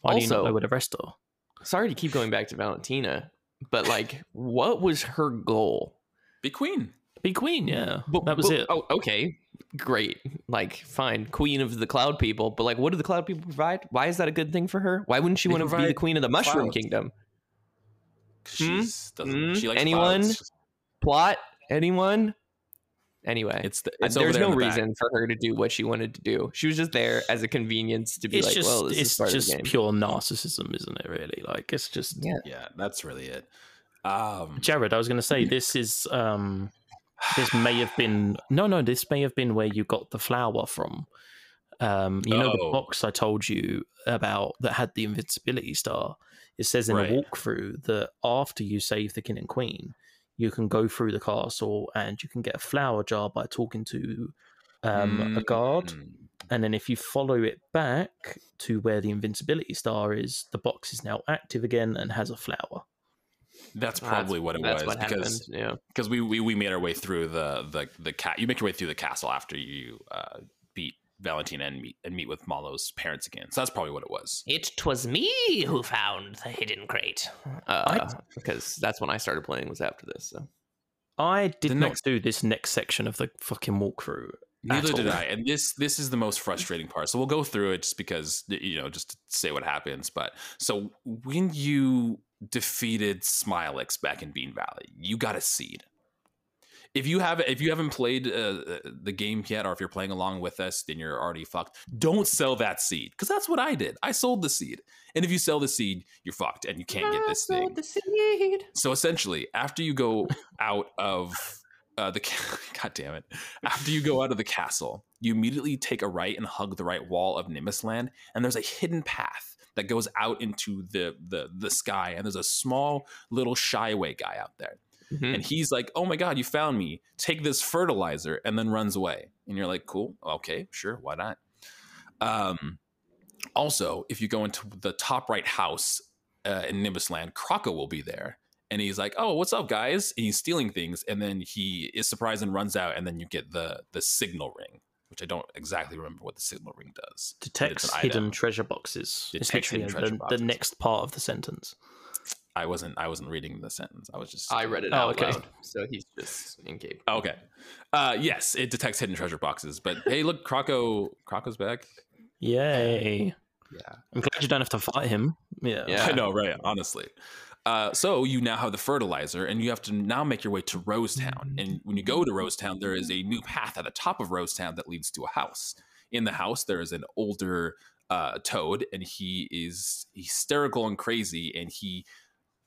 [SPEAKER 2] Why do you not
[SPEAKER 3] Also-
[SPEAKER 2] know where the rest are?
[SPEAKER 3] Sorry to keep going back to Valentina, but like, what was her goal?
[SPEAKER 1] Be queen.
[SPEAKER 2] Be queen. Yeah,
[SPEAKER 3] But-
[SPEAKER 2] that was
[SPEAKER 3] but-
[SPEAKER 2] it.
[SPEAKER 3] Oh, okay, great. Like, fine, queen of the cloud people. But like, what do the cloud people provide? Why is that a good thing for her? Why wouldn't she
[SPEAKER 1] They
[SPEAKER 3] want to be the queen of the Mushroom
[SPEAKER 1] clouds.
[SPEAKER 3] Kingdom?
[SPEAKER 1] 'Cause
[SPEAKER 3] Hmm?
[SPEAKER 1] She's doesn't
[SPEAKER 3] Hmm?
[SPEAKER 1] she likes
[SPEAKER 3] Anyone?
[SPEAKER 1] clouds.
[SPEAKER 3] Plot? Anyone? Anyway,
[SPEAKER 1] It's the, it's
[SPEAKER 3] there's
[SPEAKER 1] there
[SPEAKER 3] no
[SPEAKER 1] in the back.
[SPEAKER 3] reason for her to do what she wanted to do. She was just there as a convenience to be
[SPEAKER 2] It's
[SPEAKER 3] like,
[SPEAKER 2] just
[SPEAKER 3] well, this
[SPEAKER 2] it's
[SPEAKER 3] is part
[SPEAKER 2] just
[SPEAKER 3] of the game.
[SPEAKER 2] pure narcissism, isn't it? Really, like it's just
[SPEAKER 3] Yeah.
[SPEAKER 1] Yeah, that's really it. Um,
[SPEAKER 2] Jared, I was going to say this is um this may have been no no this may have been where you got the flower from. Um, you know the
[SPEAKER 1] Oh.
[SPEAKER 2] box I told you about that had the invincibility star. It says in
[SPEAKER 1] Right.
[SPEAKER 2] the walkthrough that after you save the king and queen, you can go through the castle and you can get a flower jar by talking to um, a guard.
[SPEAKER 1] mm,
[SPEAKER 2] And then if you follow it back to where the invincibility star is, the box is now active again and has a flower.
[SPEAKER 1] That's probably what it
[SPEAKER 3] That's
[SPEAKER 1] was
[SPEAKER 3] what happened.
[SPEAKER 1] because
[SPEAKER 3] Yeah.
[SPEAKER 1] because we, we we made our way through the the the cat. You make your way through the castle after you uh, beat Valentina and meet and meet with Mallow's parents again. So that's probably what it was.
[SPEAKER 3] It was me who found the hidden crate. Uh, because that's when I started playing was after this. So
[SPEAKER 2] I did
[SPEAKER 1] The
[SPEAKER 2] not
[SPEAKER 1] next-
[SPEAKER 2] do this next section of the fucking walkthrough.
[SPEAKER 1] Neither did. I. And this this is the most frustrating part. So we'll go through it just because you know just to say what happens. But so when you defeated Smilax back in Bean Valley, you got a seed. If you have if you haven't played uh, the game yet, or if you're playing along with us, then you're already fucked. Don't sell that seed because that's what I did. I sold the seed, and if you sell the seed, you're fucked, and you can't get this thing. So essentially, after you go out of uh, the ca- god damn it, after you go out of the castle, you immediately take a right and hug the right wall of Nimbus Land, and there's a hidden path that goes out into the the the sky, and there's a small little Shy Away guy out there,
[SPEAKER 3] Mhm.
[SPEAKER 1] and he's like, "Oh my god, you found me! Take this fertilizer," and then runs away, and you're like, "Cool, okay, sure, why not?" Um, also, if you go into the top right house uh, in Nimbus Land, Croco will be there. And he's like, "Oh, what's up, guys?" And he's stealing things, and then he is surprised and runs out, and then you get the the signal ring, which I don't exactly remember what the signal ring does. it's
[SPEAKER 2] Detects hidden
[SPEAKER 1] item.
[SPEAKER 2] treasure boxes. it's
[SPEAKER 1] Detects
[SPEAKER 2] literally
[SPEAKER 1] hidden
[SPEAKER 2] the,
[SPEAKER 1] treasure
[SPEAKER 2] the
[SPEAKER 1] boxes.
[SPEAKER 2] next part of the sentence.
[SPEAKER 1] I wasn't I wasn't reading the sentence. I was just
[SPEAKER 3] I read it
[SPEAKER 2] Oh,
[SPEAKER 3] out
[SPEAKER 2] okay.
[SPEAKER 3] loud, so he's just incapable.
[SPEAKER 1] Okay. Uh, yes, it detects hidden treasure boxes. But hey, look, Croco Croco's back.
[SPEAKER 2] Yay!
[SPEAKER 1] Yeah.
[SPEAKER 2] I'm glad you don't have to fight him. Yeah.
[SPEAKER 3] Yeah.
[SPEAKER 1] I know, right? Honestly. Uh, so you now have the fertilizer, and you have to now make your way to Rosetown. And when you go to Rosetown, there is a new path at the top of Rosetown that leads to a house. In the house, there is an older uh, toad, and he is hysterical and crazy. And he,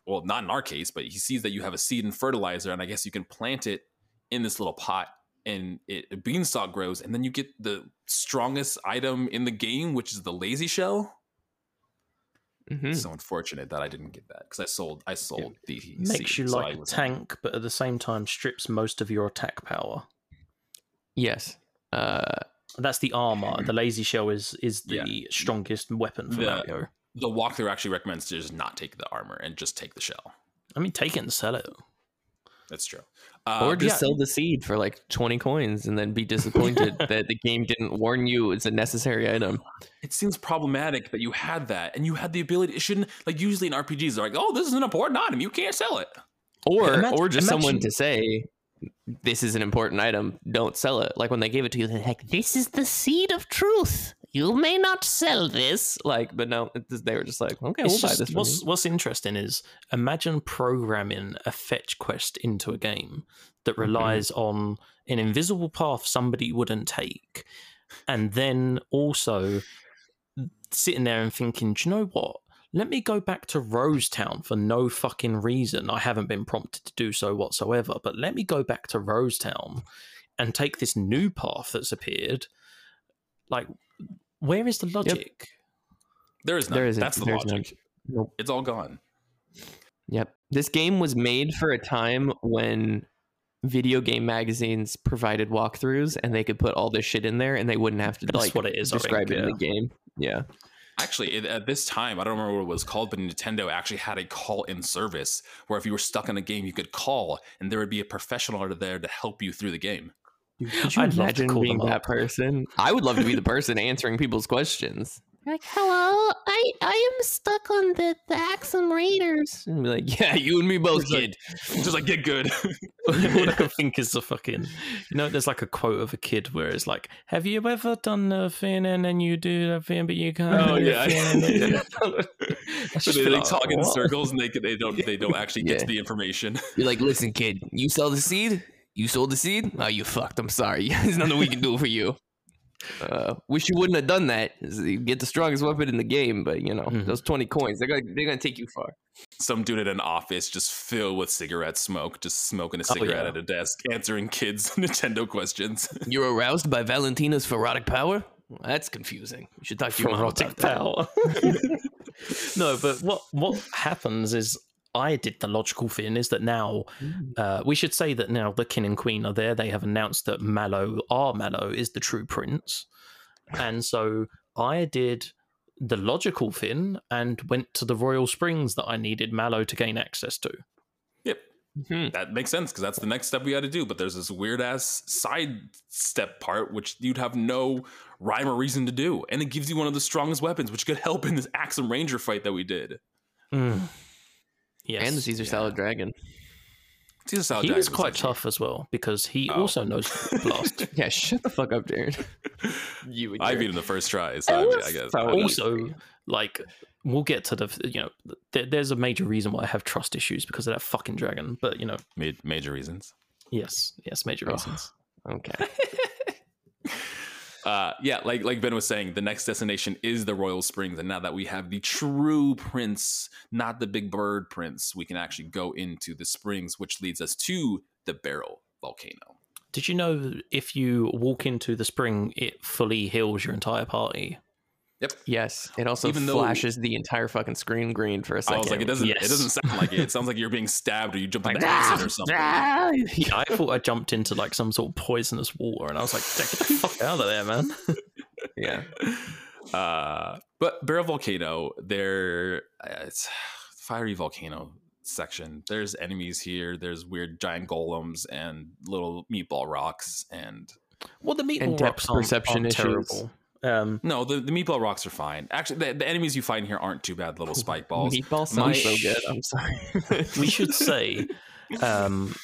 [SPEAKER 1] well, not in our case, but he sees that you have a seed and fertilizer, and I guess you can plant it in this little pot and it a beanstalk grows, and then you get the strongest item in the game, which is the lazy shell.
[SPEAKER 3] Mhm.
[SPEAKER 1] It's so unfortunate that I didn't get that because I sold I sold the
[SPEAKER 2] Makes
[SPEAKER 1] seed,
[SPEAKER 2] you
[SPEAKER 1] so
[SPEAKER 2] like a
[SPEAKER 1] was-
[SPEAKER 2] tank, but at the same time strips most of your attack power.
[SPEAKER 3] Yes. Uh,
[SPEAKER 2] That's the armor. The lazy shell is is the
[SPEAKER 1] Yeah.
[SPEAKER 2] strongest weapon for
[SPEAKER 1] The-
[SPEAKER 2] Mario.
[SPEAKER 1] The walkthrough actually recommends to just not take the armor and just take the shell.
[SPEAKER 2] I mean, take it and sell it.
[SPEAKER 1] That's true. Uh,
[SPEAKER 3] or just
[SPEAKER 1] yeah,
[SPEAKER 3] sell the seed for like 20 coins and then be disappointed that the game didn't warn you it's a necessary item.
[SPEAKER 1] it seems problematic that you had that and you had the ability. It shouldn't like usually in RPGs they're like, oh, this is an important item. You can't sell it.
[SPEAKER 3] Or
[SPEAKER 2] Imag-
[SPEAKER 3] or just someone to say this is an important item, don't sell it. Like when they gave it to you, they're like, this is the seed of truth. You may not sell this. Like, but no, they were just like, okay,
[SPEAKER 2] It's
[SPEAKER 3] we'll buy this.
[SPEAKER 2] What's what's interesting is imagine programming a fetch quest into a game that
[SPEAKER 3] Mm-hmm.
[SPEAKER 2] relies on an invisible path somebody wouldn't take, and then also sitting there and thinking, do you know what? Let me go back to Rosetown for no fucking reason. I haven't been prompted to do so whatsoever, but let me go back to Rosetown and take this new path that's appeared. Like, where is the logic?
[SPEAKER 1] There is none.
[SPEAKER 3] There isn't.
[SPEAKER 1] That's the
[SPEAKER 3] There's
[SPEAKER 1] logic.
[SPEAKER 3] none. Nope.
[SPEAKER 1] It's all gone.
[SPEAKER 3] Yep. This game was made for a time when video game magazines provided walkthroughs and they could put all this shit in there and they wouldn't have to
[SPEAKER 2] That's
[SPEAKER 3] like
[SPEAKER 2] what it is, I
[SPEAKER 3] describe
[SPEAKER 2] think,
[SPEAKER 3] it in
[SPEAKER 2] yeah.
[SPEAKER 3] the game. Yeah.
[SPEAKER 1] Actually, it, at this time, I don't remember what it was called, but Nintendo actually had a call-in service where if you were stuck in a game, you could call, and there would be a professional out there to help you through the game.
[SPEAKER 3] Could you
[SPEAKER 2] I'd love to
[SPEAKER 3] imagine
[SPEAKER 2] call
[SPEAKER 3] being that person? I would love to be the person answering people's questions.
[SPEAKER 4] Like, hello, I I am stuck on the the Axem Raiders.
[SPEAKER 3] And be like, yeah, you and me both,
[SPEAKER 2] It's like-
[SPEAKER 3] kid.
[SPEAKER 1] Just like get good.
[SPEAKER 2] All I can think is the fucking. You know, there's like a quote of a kid where it's like, "Have you ever done the thing and then you do the thing, but you can't?"
[SPEAKER 1] Oh,
[SPEAKER 2] do the
[SPEAKER 1] yeah.
[SPEAKER 2] thing and then-" I
[SPEAKER 1] so they like
[SPEAKER 2] like,
[SPEAKER 1] talk in circles, and they they don't they don't actually get to the information.
[SPEAKER 3] You're like, listen, kid, you sell the seed? You sold the seed? Oh, you fucked. I'm sorry. There's nothing we can do for you. Uh, wish you wouldn't have done that. You get the strongest weapon in the game, but you know
[SPEAKER 2] Mhm.
[SPEAKER 3] those twenty coins, they're gonna they're gonna take you far.
[SPEAKER 1] Some dude at an office just filled with cigarette smoke, just smoking a
[SPEAKER 2] Oh,
[SPEAKER 1] cigarette
[SPEAKER 2] yeah.
[SPEAKER 1] at a desk, answering kids Nintendo questions.
[SPEAKER 3] You're aroused by Valentina's ferrotic power? Well, that's confusing. You should talk to your mom
[SPEAKER 2] Erotic
[SPEAKER 3] about that.
[SPEAKER 2] power. no, but what what happens is I did the logical thing is that now uh, we should say that now the king and queen are there. They have announced that Mallow, our Mallow, is the true prince, and so I did the logical thing and went to the royal springs that I needed Mallow to gain access to.
[SPEAKER 1] yep,
[SPEAKER 3] Mhm.
[SPEAKER 1] that makes sense because that's the next step we had to do. But there's this weird ass side step part which you'd have no rhyme or reason to do, and it gives you one of the strongest weapons, which could help in this Axem Ranger fight that we did.
[SPEAKER 2] Yes,
[SPEAKER 3] And the Caesar
[SPEAKER 1] yeah.
[SPEAKER 3] salad dragon.
[SPEAKER 1] Caesar Salad
[SPEAKER 2] he
[SPEAKER 1] Dragon
[SPEAKER 2] was quite
[SPEAKER 1] actually-
[SPEAKER 2] tough as well because he
[SPEAKER 1] Oh.
[SPEAKER 2] also knows blast.
[SPEAKER 3] Yeah, shut the fuck up, Jared. you and
[SPEAKER 1] I beat him the first try, so I, mean, I guess.
[SPEAKER 3] so
[SPEAKER 2] also like we'll get to the you know there, there's a major reason why i have trust issues because of that fucking dragon but you know
[SPEAKER 1] ma- major reasons.
[SPEAKER 2] yes yes major
[SPEAKER 3] Ugh.
[SPEAKER 2] reasons
[SPEAKER 3] Okay.
[SPEAKER 1] Uh yeah like like ben was saying the next destination is the royal springs and now that we have the true prince not the big bird prince we can actually go into the springs which leads us to the barrel volcano.
[SPEAKER 2] Did you know if you walk into the spring it fully heals your entire party
[SPEAKER 3] Yes. It also
[SPEAKER 1] Even though-
[SPEAKER 3] flashes the entire fucking screen green for a
[SPEAKER 1] i
[SPEAKER 3] second.
[SPEAKER 1] I was like it doesn't
[SPEAKER 2] Yes.
[SPEAKER 1] it doesn't sound like it it sounds like you're being stabbed or you jumped into
[SPEAKER 3] Like,
[SPEAKER 1] acid or something
[SPEAKER 4] Ah,
[SPEAKER 2] yeah, i thought i jumped into like some sort of poisonous water and i was like get the fuck out of there man
[SPEAKER 3] yeah.
[SPEAKER 1] uh but barrel volcano there uh, it's fiery volcano section there's enemies here there's weird giant golems and little meatball rocks and
[SPEAKER 2] well the meatball
[SPEAKER 3] And depth
[SPEAKER 2] rocks aren't,
[SPEAKER 3] perception
[SPEAKER 2] aren't
[SPEAKER 3] issues.
[SPEAKER 2] terrible um
[SPEAKER 1] no the, the meatball rocks are fine actually the, the enemies you find here aren't too bad little spike balls
[SPEAKER 3] Meatball
[SPEAKER 1] My
[SPEAKER 3] sounds so good. I'm sorry.
[SPEAKER 2] we should say um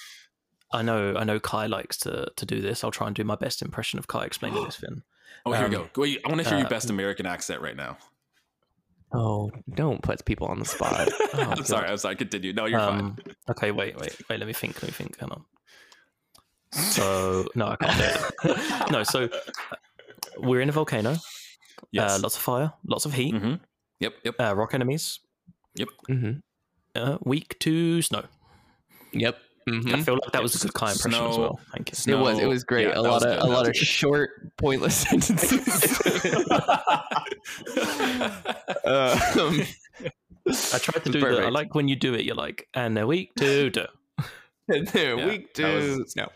[SPEAKER 2] I know I know Kai likes to to do this. I'll try and do my best impression of Kai explaining this thing.
[SPEAKER 1] oh here we
[SPEAKER 2] um,
[SPEAKER 1] go wait i want to hear your
[SPEAKER 2] uh,
[SPEAKER 1] best american accent right now
[SPEAKER 3] oh, don't put people on the spot. Oh,
[SPEAKER 1] i'm sorry i'm sorry continue no you're fine
[SPEAKER 2] Um, okay, wait, wait, wait. Let me think. Let me think. Hang on. So no, I can't do it. no, so we're in a volcano.
[SPEAKER 1] yes
[SPEAKER 2] Uh, lots of fire, lots of heat.
[SPEAKER 1] hmm yep yep
[SPEAKER 2] Uh, rock enemies. Yep.
[SPEAKER 3] Mhm.
[SPEAKER 2] Uh, weak to snow.
[SPEAKER 3] Yep. Mhm.
[SPEAKER 2] I feel like that was a good Kai impression as well. Thank you.
[SPEAKER 3] It was. It was great.
[SPEAKER 1] yeah,
[SPEAKER 3] a lot of
[SPEAKER 1] good.
[SPEAKER 3] a lot of short, pointless sentences. um,
[SPEAKER 2] I tried to do that. I like when you do it. You're like, and a week two, two.
[SPEAKER 3] and then
[SPEAKER 1] Yeah,
[SPEAKER 3] week
[SPEAKER 1] that was-
[SPEAKER 3] two. no,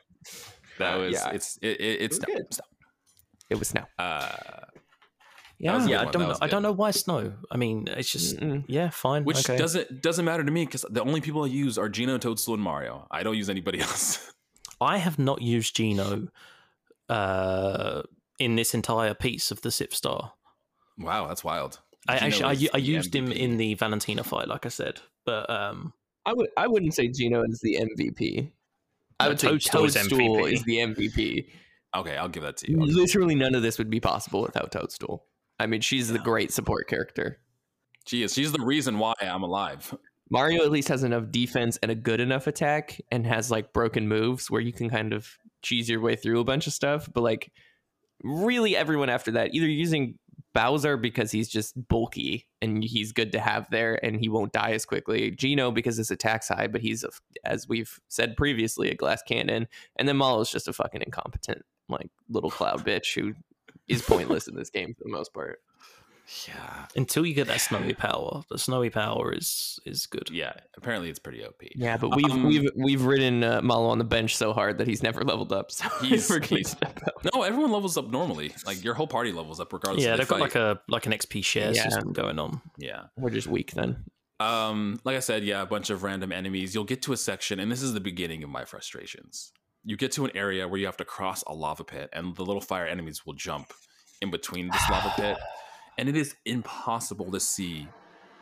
[SPEAKER 1] that
[SPEAKER 3] Uh,
[SPEAKER 1] was
[SPEAKER 3] yeah.
[SPEAKER 1] it's it, it, it's
[SPEAKER 3] It was good. It was snow.
[SPEAKER 1] uh
[SPEAKER 3] Yeah.
[SPEAKER 2] Yeah, I don't. know. I don't know why snow. I mean, it's just
[SPEAKER 3] Mm-mm.
[SPEAKER 2] yeah, fine.
[SPEAKER 1] which
[SPEAKER 2] okay.
[SPEAKER 1] doesn't doesn't matter to me because the only people I use are Geno, Toadstool, and Mario. I don't use anybody else.
[SPEAKER 2] I have not used Geno uh, in this entire piece of the Sip Star.
[SPEAKER 1] wow, that's wild.
[SPEAKER 2] I
[SPEAKER 1] Geno
[SPEAKER 2] actually I,
[SPEAKER 1] is
[SPEAKER 2] u- I
[SPEAKER 1] the
[SPEAKER 2] used him in the Valentina fight, like I said, but um,
[SPEAKER 3] I would. I wouldn't say Geno is the MVP. I would say
[SPEAKER 2] Toadstool is
[SPEAKER 3] Toadstool
[SPEAKER 2] MVP.
[SPEAKER 3] is the MVP.
[SPEAKER 1] Okay, I'll give that to you. I'll
[SPEAKER 3] Literally, none of this would be possible without Toadstool. I mean, she's the great support character.
[SPEAKER 1] She is. She's the reason why I'm alive.
[SPEAKER 3] Mario at least has enough defense and a good enough attack and has like broken moves where you can kind of cheese your way through a bunch of stuff. But like really everyone after that, either using Bowser because he's just bulky and he's good to have there and he won't die as quickly. Geno because his attack's high, but he's a, as we've said previously, a glass cannon. And then Mallow's just a fucking incompetent like little cloud bitch who is pointless in this game for the most part.
[SPEAKER 1] Yeah,
[SPEAKER 2] until you get that snowy power, the snowy power is is good.
[SPEAKER 1] yeah. Apparently, it's pretty OP.
[SPEAKER 3] Yeah, but we've
[SPEAKER 1] Um,
[SPEAKER 3] we've we've ridden uh, Mallow on the bench so hard that he's never leveled up. So
[SPEAKER 1] He's-
[SPEAKER 3] we're gonna
[SPEAKER 1] he's-
[SPEAKER 3] step up.
[SPEAKER 1] No, everyone levels up normally. Like your whole party levels up regardless.
[SPEAKER 2] Yeah,
[SPEAKER 1] of
[SPEAKER 2] they've
[SPEAKER 1] the
[SPEAKER 2] got like a like an XP share
[SPEAKER 3] Yeah.
[SPEAKER 2] system going on.
[SPEAKER 1] yeah.
[SPEAKER 3] We're just weak then.
[SPEAKER 1] Um, like I said, yeah, a bunch of random enemies. You'll get to a section, and this is the beginning of my frustrations. You get to an area where you have to cross a lava pit, and the little fire enemies will jump in between this lava pit, and it is impossible to see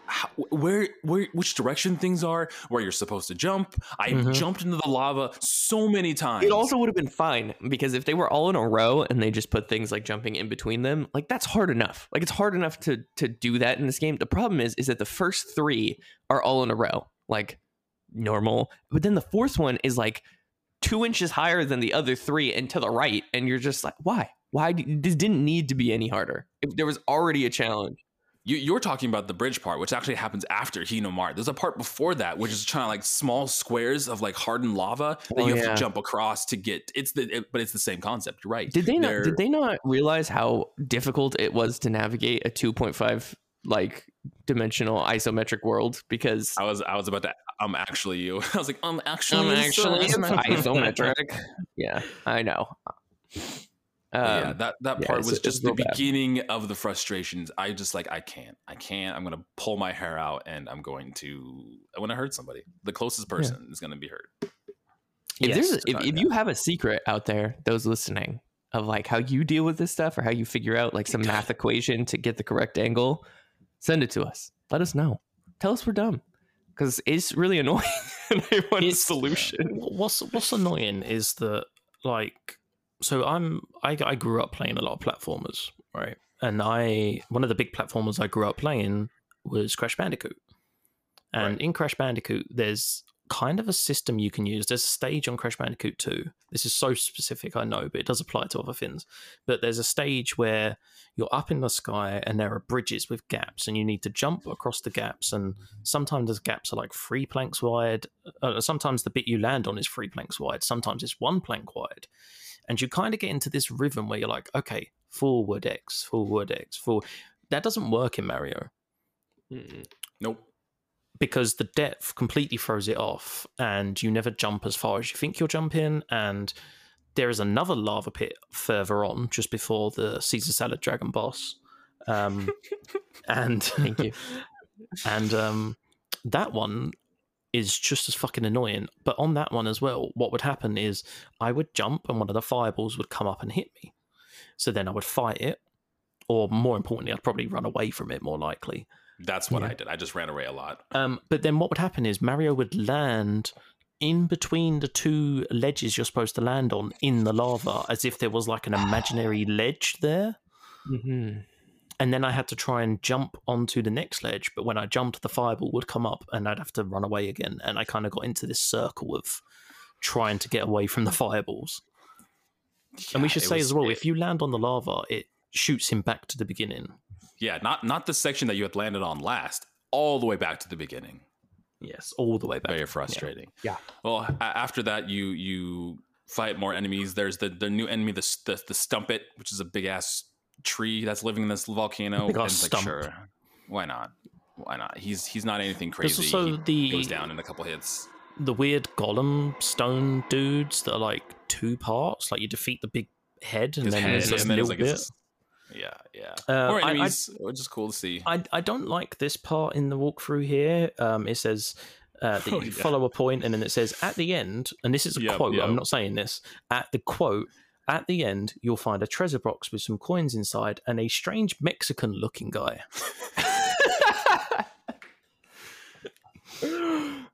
[SPEAKER 1] how, where where which direction things are, where you're supposed to jump. I
[SPEAKER 2] Mhm.
[SPEAKER 1] jumped into the lava so many times.
[SPEAKER 3] It also would have been fine because if they were all in a row and they just put things like jumping in between them, like that's hard enough. Like it's hard enough to to do that in this game. The problem is is that the first three are all in a row, like normal, but then the fourth one is like two inches higher than the other three and to the right, and you're just like, why? Why? This didn't need to be any harder. If there was already a challenge.
[SPEAKER 1] You, you're talking about the bridge part, which actually happens after Hinomart. There's a part before that, which is trying to like small squares of like hardened lava that
[SPEAKER 3] Oh,
[SPEAKER 1] you have
[SPEAKER 3] yeah.
[SPEAKER 1] to jump across to get. It's the, it- but it's the same concept. You're right.
[SPEAKER 3] Did they not?
[SPEAKER 1] They're-
[SPEAKER 3] Did they not realize how difficult it was to navigate a 2.5 like dimensional isometric world? Because
[SPEAKER 1] I was, I was about to. I'm actually you. I was like, I'm actually,
[SPEAKER 3] I'm actually
[SPEAKER 1] so-
[SPEAKER 3] isometric. yeah, I know. Um,
[SPEAKER 1] yeah, that that
[SPEAKER 3] yeah,
[SPEAKER 1] part was just the
[SPEAKER 3] real bad.
[SPEAKER 1] beginning of the frustrations. I just like I can't, I can't. I'm gonna pull my hair out, and I'm going to, I want to hurt somebody. The closest person is gonna be hurt.
[SPEAKER 3] if
[SPEAKER 2] Yes,
[SPEAKER 3] there's a, if, if you have a secret out there, those listening of like how you deal with this stuff or how you figure out like some math equation to get the correct angle, send it to us. Let us know. Tell us we're dumb because it's really annoying. and I want a solution.
[SPEAKER 2] What's what's annoying is that like so I'm I, I grew up playing a lot of platformers, right? And I one of the big platformers I grew up playing was Crash Bandicoot. And
[SPEAKER 1] Right.
[SPEAKER 2] in Crash Bandicoot, there's kind of a system you can use. There's a stage on Crash Bandicoot 2. This is so specific, I know, but it does apply to other things. But there's a stage where you're up in the sky and there are bridges with gaps, and you need to jump across the gaps. And sometimes those gaps are like three planks wide. Uh, sometimes the bit you land on is three planks wide. Sometimes it's one plank wide. And you kind of get into this rhythm where you're like, okay, forward X, forward X, forward. That doesn't work in Mario
[SPEAKER 1] Nope.
[SPEAKER 2] Because the depth completely throws it off and you never jump as far as you think you'll jump in and there is another lava pit further on just before the caesar salad dragon boss. Um, and
[SPEAKER 3] Thank you.
[SPEAKER 2] and um, that one is just as fucking annoying. But on that one as well what would happen is i would jump and one of the fireballs would come up and hit me. So then i would fight it or more importantly i'd probably run away from it more likely
[SPEAKER 1] That's what
[SPEAKER 2] Yeah.
[SPEAKER 1] I did. I just ran away a lot.
[SPEAKER 2] um, but then what would happen is Mario would land in between the two ledges you're supposed to land on in the lava, as if there was like an imaginary ledge there.
[SPEAKER 3] hmm
[SPEAKER 2] And then I had to try and jump onto the next ledge, but when I jumped, the fireball would come up, and I'd have to run away again. And I kind of got into this circle of trying to get away from the fireballs. and we should say
[SPEAKER 1] was-
[SPEAKER 2] as well,
[SPEAKER 1] it-
[SPEAKER 2] if you land on the lava, it shoots him back to the beginning.
[SPEAKER 1] Yeah, not not the section that you had landed on last, all the way back to the beginning.
[SPEAKER 2] Yes, all the way back.
[SPEAKER 1] Very frustrating.
[SPEAKER 3] Yeah.
[SPEAKER 1] Well, a- after that, you you fight more enemies. There's the the new enemy, the s- the, the Stumpet, which is a big ass tree that's living in this volcano.
[SPEAKER 2] Big
[SPEAKER 1] and
[SPEAKER 2] ass
[SPEAKER 1] like,
[SPEAKER 2] stump.
[SPEAKER 1] sure, why not? Why not? He's he's not anything
[SPEAKER 2] There's
[SPEAKER 1] crazy.
[SPEAKER 2] also
[SPEAKER 1] he
[SPEAKER 2] the
[SPEAKER 1] goes down in a couple hits.
[SPEAKER 2] the weird golem stone dudes that are like two parts. Like you defeat the big head and
[SPEAKER 1] His
[SPEAKER 2] then
[SPEAKER 1] head,
[SPEAKER 2] there's this
[SPEAKER 1] and then it's
[SPEAKER 2] little
[SPEAKER 1] like
[SPEAKER 2] bit.
[SPEAKER 1] it's- yeah, yeah.
[SPEAKER 2] Uh,
[SPEAKER 1] More
[SPEAKER 2] I- I-
[SPEAKER 1] enemies, which is cool to see.
[SPEAKER 2] I, I don't like this part in the walkthrough here. Um, it says uh, that
[SPEAKER 1] Oh,
[SPEAKER 2] you
[SPEAKER 1] yeah.
[SPEAKER 2] follow a point, and then it says at the end, and this is a
[SPEAKER 1] Yep,
[SPEAKER 2] quote.
[SPEAKER 1] yep.
[SPEAKER 2] I'm not saying this. At the quote, at the end, you'll find a treasure box with some coins inside and a strange Mexican-looking guy.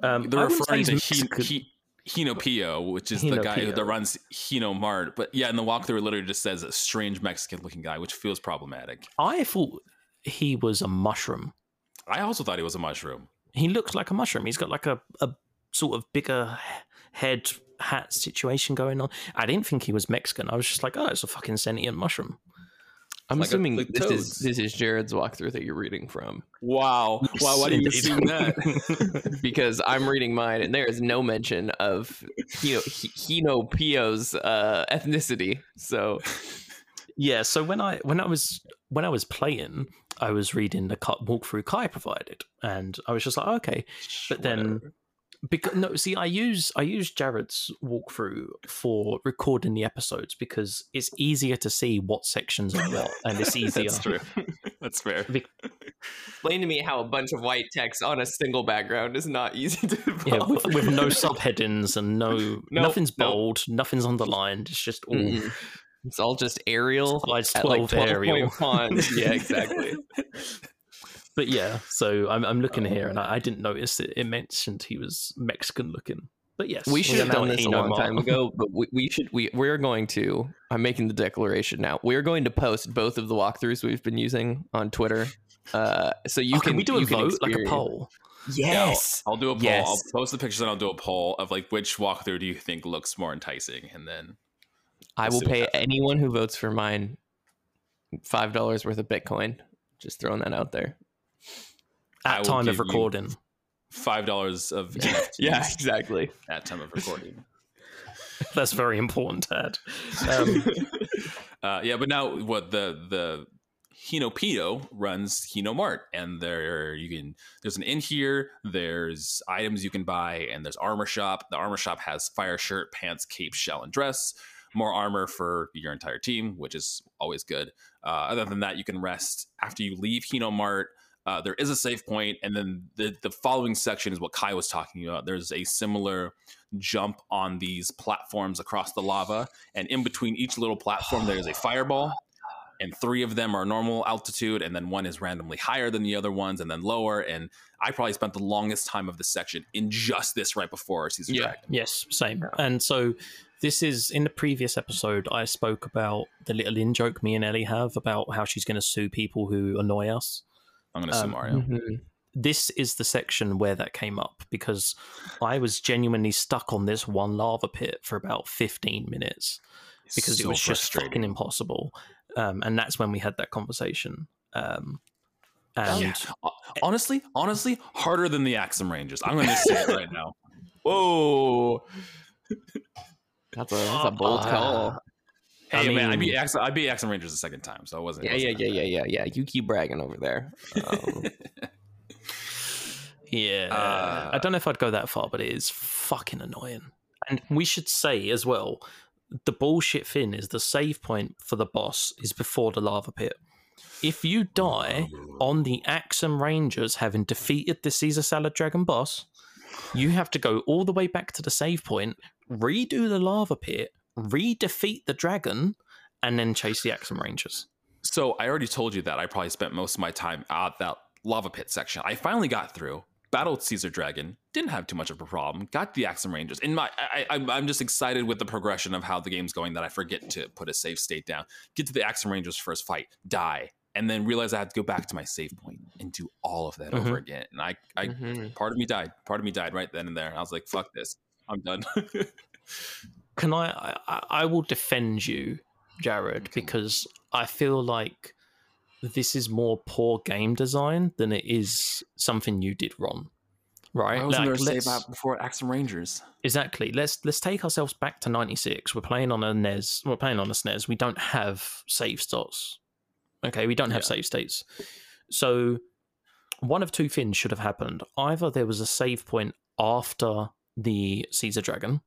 [SPEAKER 2] Um,
[SPEAKER 1] They're
[SPEAKER 2] I
[SPEAKER 1] referring to he, he, Hinopio, which is the guy who that runs Hino Mart. But yeah, in the walkthrough, it literally just says a strange Mexican looking guy, which feels problematic.
[SPEAKER 2] I thought he was a mushroom.
[SPEAKER 1] I also thought he was a mushroom.
[SPEAKER 2] He looks like a mushroom. He's got like a, a sort of bigger head hat situation going on. I didn't think he was Mexican. I was just like, oh, it's a fucking sentient mushroom.
[SPEAKER 3] I'm
[SPEAKER 1] Like a-
[SPEAKER 3] assuming
[SPEAKER 1] like
[SPEAKER 3] this is this is Jared's walkthrough that you're reading from
[SPEAKER 1] Wow. Wow. Why do you
[SPEAKER 2] Indeed.
[SPEAKER 1] assume that?
[SPEAKER 3] because I'm reading mine and there is no mention of Hino, Hinopio's uh, ethnicity. So
[SPEAKER 2] Yeah, so when I when I was when I was playing, I was reading the walkthrough Kai provided, and I was just like, okay. But then,
[SPEAKER 1] Whatever.
[SPEAKER 2] Because no, see, I use I use Jared's walkthrough for recording the episodes because it's easier to see what sections are what, and it's easier.
[SPEAKER 1] That's true. That's fair.
[SPEAKER 3] explain to me how a bunch of white text on a single background is not easy to
[SPEAKER 2] Yeah,
[SPEAKER 3] follow.
[SPEAKER 2] with, with no subheadings and no
[SPEAKER 3] Nope,
[SPEAKER 2] nothing's
[SPEAKER 3] nope.
[SPEAKER 2] bold, nothing's underlined. It's just all
[SPEAKER 3] Mm-mm. It's all just Arial
[SPEAKER 2] slides
[SPEAKER 3] at like
[SPEAKER 2] 12
[SPEAKER 3] 12
[SPEAKER 2] Arial.
[SPEAKER 3] font. Yeah, exactly.
[SPEAKER 2] But yeah, so I'm, I'm looking here and I, I didn't notice that it mentioned he was Mexican looking. But yes,
[SPEAKER 3] we should have
[SPEAKER 2] are
[SPEAKER 3] done this a long
[SPEAKER 2] Mart.
[SPEAKER 3] time ago, but we, we should we we're going to I'm making the declaration now. We're going to post both of the walkthroughs we've been using on Twitter. Uh, so you
[SPEAKER 2] Oh,
[SPEAKER 3] can
[SPEAKER 2] can we do a
[SPEAKER 3] you can
[SPEAKER 2] vote, like a poll?
[SPEAKER 3] Yes.
[SPEAKER 1] I'll do a poll.
[SPEAKER 3] Yes.
[SPEAKER 1] I'll post the pictures and I'll do a poll of like which walkthrough do you think looks more enticing, and then
[SPEAKER 3] I will pay anyone who votes for mine five dollars worth of Bitcoin. Just throwing that out there.
[SPEAKER 2] At time of recording.
[SPEAKER 1] five dollars of NFTs
[SPEAKER 3] Yeah, exactly.
[SPEAKER 1] at time of recording.
[SPEAKER 2] That's very important, Dad. Um,
[SPEAKER 1] Uh, yeah, but now what the the Hinopito runs Hino Mart, and there you can there's an inn here. There's items you can buy, and there's armor shop. The armor shop has fire shirt, pants, cape, shell, and dress. More armor for your entire team, which is always good. Uh, other than that, you can rest after you leave Hino Mart. Uh, there is a save point, and then the the following section is what Kai was talking about. There's a similar jump on these platforms across the lava, and in between each little platform, there is a fireball, and three of them are normal altitude, and then one is randomly higher than the other ones, and then lower. And I probably spent the longest time of the section in just this right before Caesar
[SPEAKER 3] Yeah.
[SPEAKER 1] Dragon.
[SPEAKER 2] yes, same. And so this is in the previous episode. I spoke about the little in joke me and Ellie have about how she's going to sue people who annoy us.
[SPEAKER 1] I'm gonna sue
[SPEAKER 2] Um,
[SPEAKER 1] Mario.
[SPEAKER 3] Mhm.
[SPEAKER 2] This is the section where that came up because I was genuinely stuck on this one lava pit for about 15 minutes because it was just fucking impossible. Um, and that's when we had that conversation. Um, and
[SPEAKER 1] Yeah. Honestly, honestly, harder than the Axem Rangers. I'm gonna say it right now.
[SPEAKER 3] Whoa. That's a that's a bold
[SPEAKER 2] Uh,
[SPEAKER 3] call.
[SPEAKER 2] I
[SPEAKER 1] Hey man, I
[SPEAKER 2] mean-
[SPEAKER 1] beat Axem, I beat Axem Rangers the second time, so it wasn't.
[SPEAKER 3] Yeah, yeah,
[SPEAKER 1] wasn't
[SPEAKER 3] yeah,
[SPEAKER 1] that
[SPEAKER 3] yeah, yeah, yeah. You keep bragging over there. Um,
[SPEAKER 2] Yeah,
[SPEAKER 1] Uh,
[SPEAKER 2] I don't know if I'd go that far, but it is fucking annoying. And we should say as well, the bullshit thing is the save point for the boss is before the lava pit. If you die on the Axem Rangers having defeated the Caesar Salad Dragon boss, you have to go all the way back to the save point, redo the lava pit, re-defeat the dragon, and then chase the Axem Rangers.
[SPEAKER 1] So I already told you that I probably spent most of my time at that lava pit section. I finally got through, battled Caesar Dragon, didn't have too much of a problem, got the Axem Rangers. In my, I, I, I'm- I'm just excited with the progression of how the game's going that I forget to put a save state down. Get to the Axem Rangers first fight, die, and then realize I had to go back to my save point and do all of that over again. And I, I,
[SPEAKER 3] mhm.
[SPEAKER 1] part of me died. Part of me died right then and there. I was like, fuck this, I'm done.
[SPEAKER 2] can I, I I will defend you, Jared, because I feel like this is more poor game design than it is something you did wrong. Right?
[SPEAKER 1] I was going
[SPEAKER 2] Like,
[SPEAKER 1] to say about before Axem Rangers.
[SPEAKER 2] Exactly. Let's let's take ourselves back to '96. We're playing on a NES. We're playing on a SNES. We don't have save slots. Okay, we don't have
[SPEAKER 1] Yeah.
[SPEAKER 2] save states. So one of two things should have happened. Either there was a save point after the Caesar Dragon,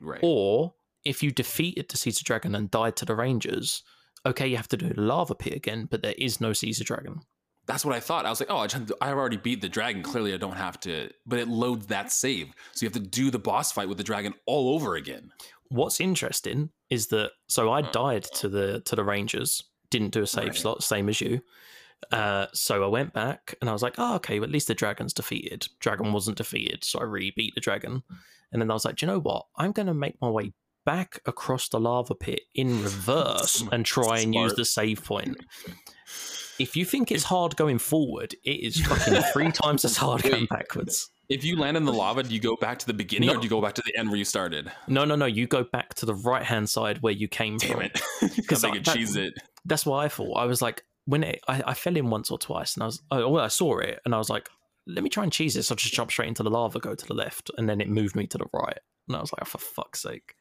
[SPEAKER 1] Right.
[SPEAKER 2] or if you defeated the Caesar Dragon and died to the Rangers, okay, you have to do lava pit again, but there is no Caesar Dragon.
[SPEAKER 1] That's what I thought. I was like, oh, I just, I already beat the dragon. Clearly, I don't have to. But it loads that save, so you have to do the boss fight with the dragon all over again.
[SPEAKER 2] What's interesting is that so I died to the to the Rangers, didn't do a save
[SPEAKER 1] Right.
[SPEAKER 2] slot, same as you. Uh, so I went back and I was like, oh, okay, well, at least the dragon's defeated. Dragon wasn't defeated, so I re beat the dragon. And then I was like, do you know what? I'm going to make my way back across the lava pit in reverse and try and use the save point. If you think it's hard going forward, it is fucking three times as hard going backwards.
[SPEAKER 1] If you land in the lava, do you go back to the beginning or do you go back to the end where you started?
[SPEAKER 2] No, no, no. You go back to the right hand side where you came
[SPEAKER 1] Damn
[SPEAKER 2] from.
[SPEAKER 1] it! Because I
[SPEAKER 2] I-
[SPEAKER 1] could
[SPEAKER 2] that-
[SPEAKER 1] cheese it.
[SPEAKER 2] that's what I thought. I was like, when it, I, I fell in once or twice, and I was, oh, well, I saw it, and I was like, let me try and cheese this. So I just jump straight into the lava, go to the left, and then it moved me to the right, and I was like, oh, for fuck's sake.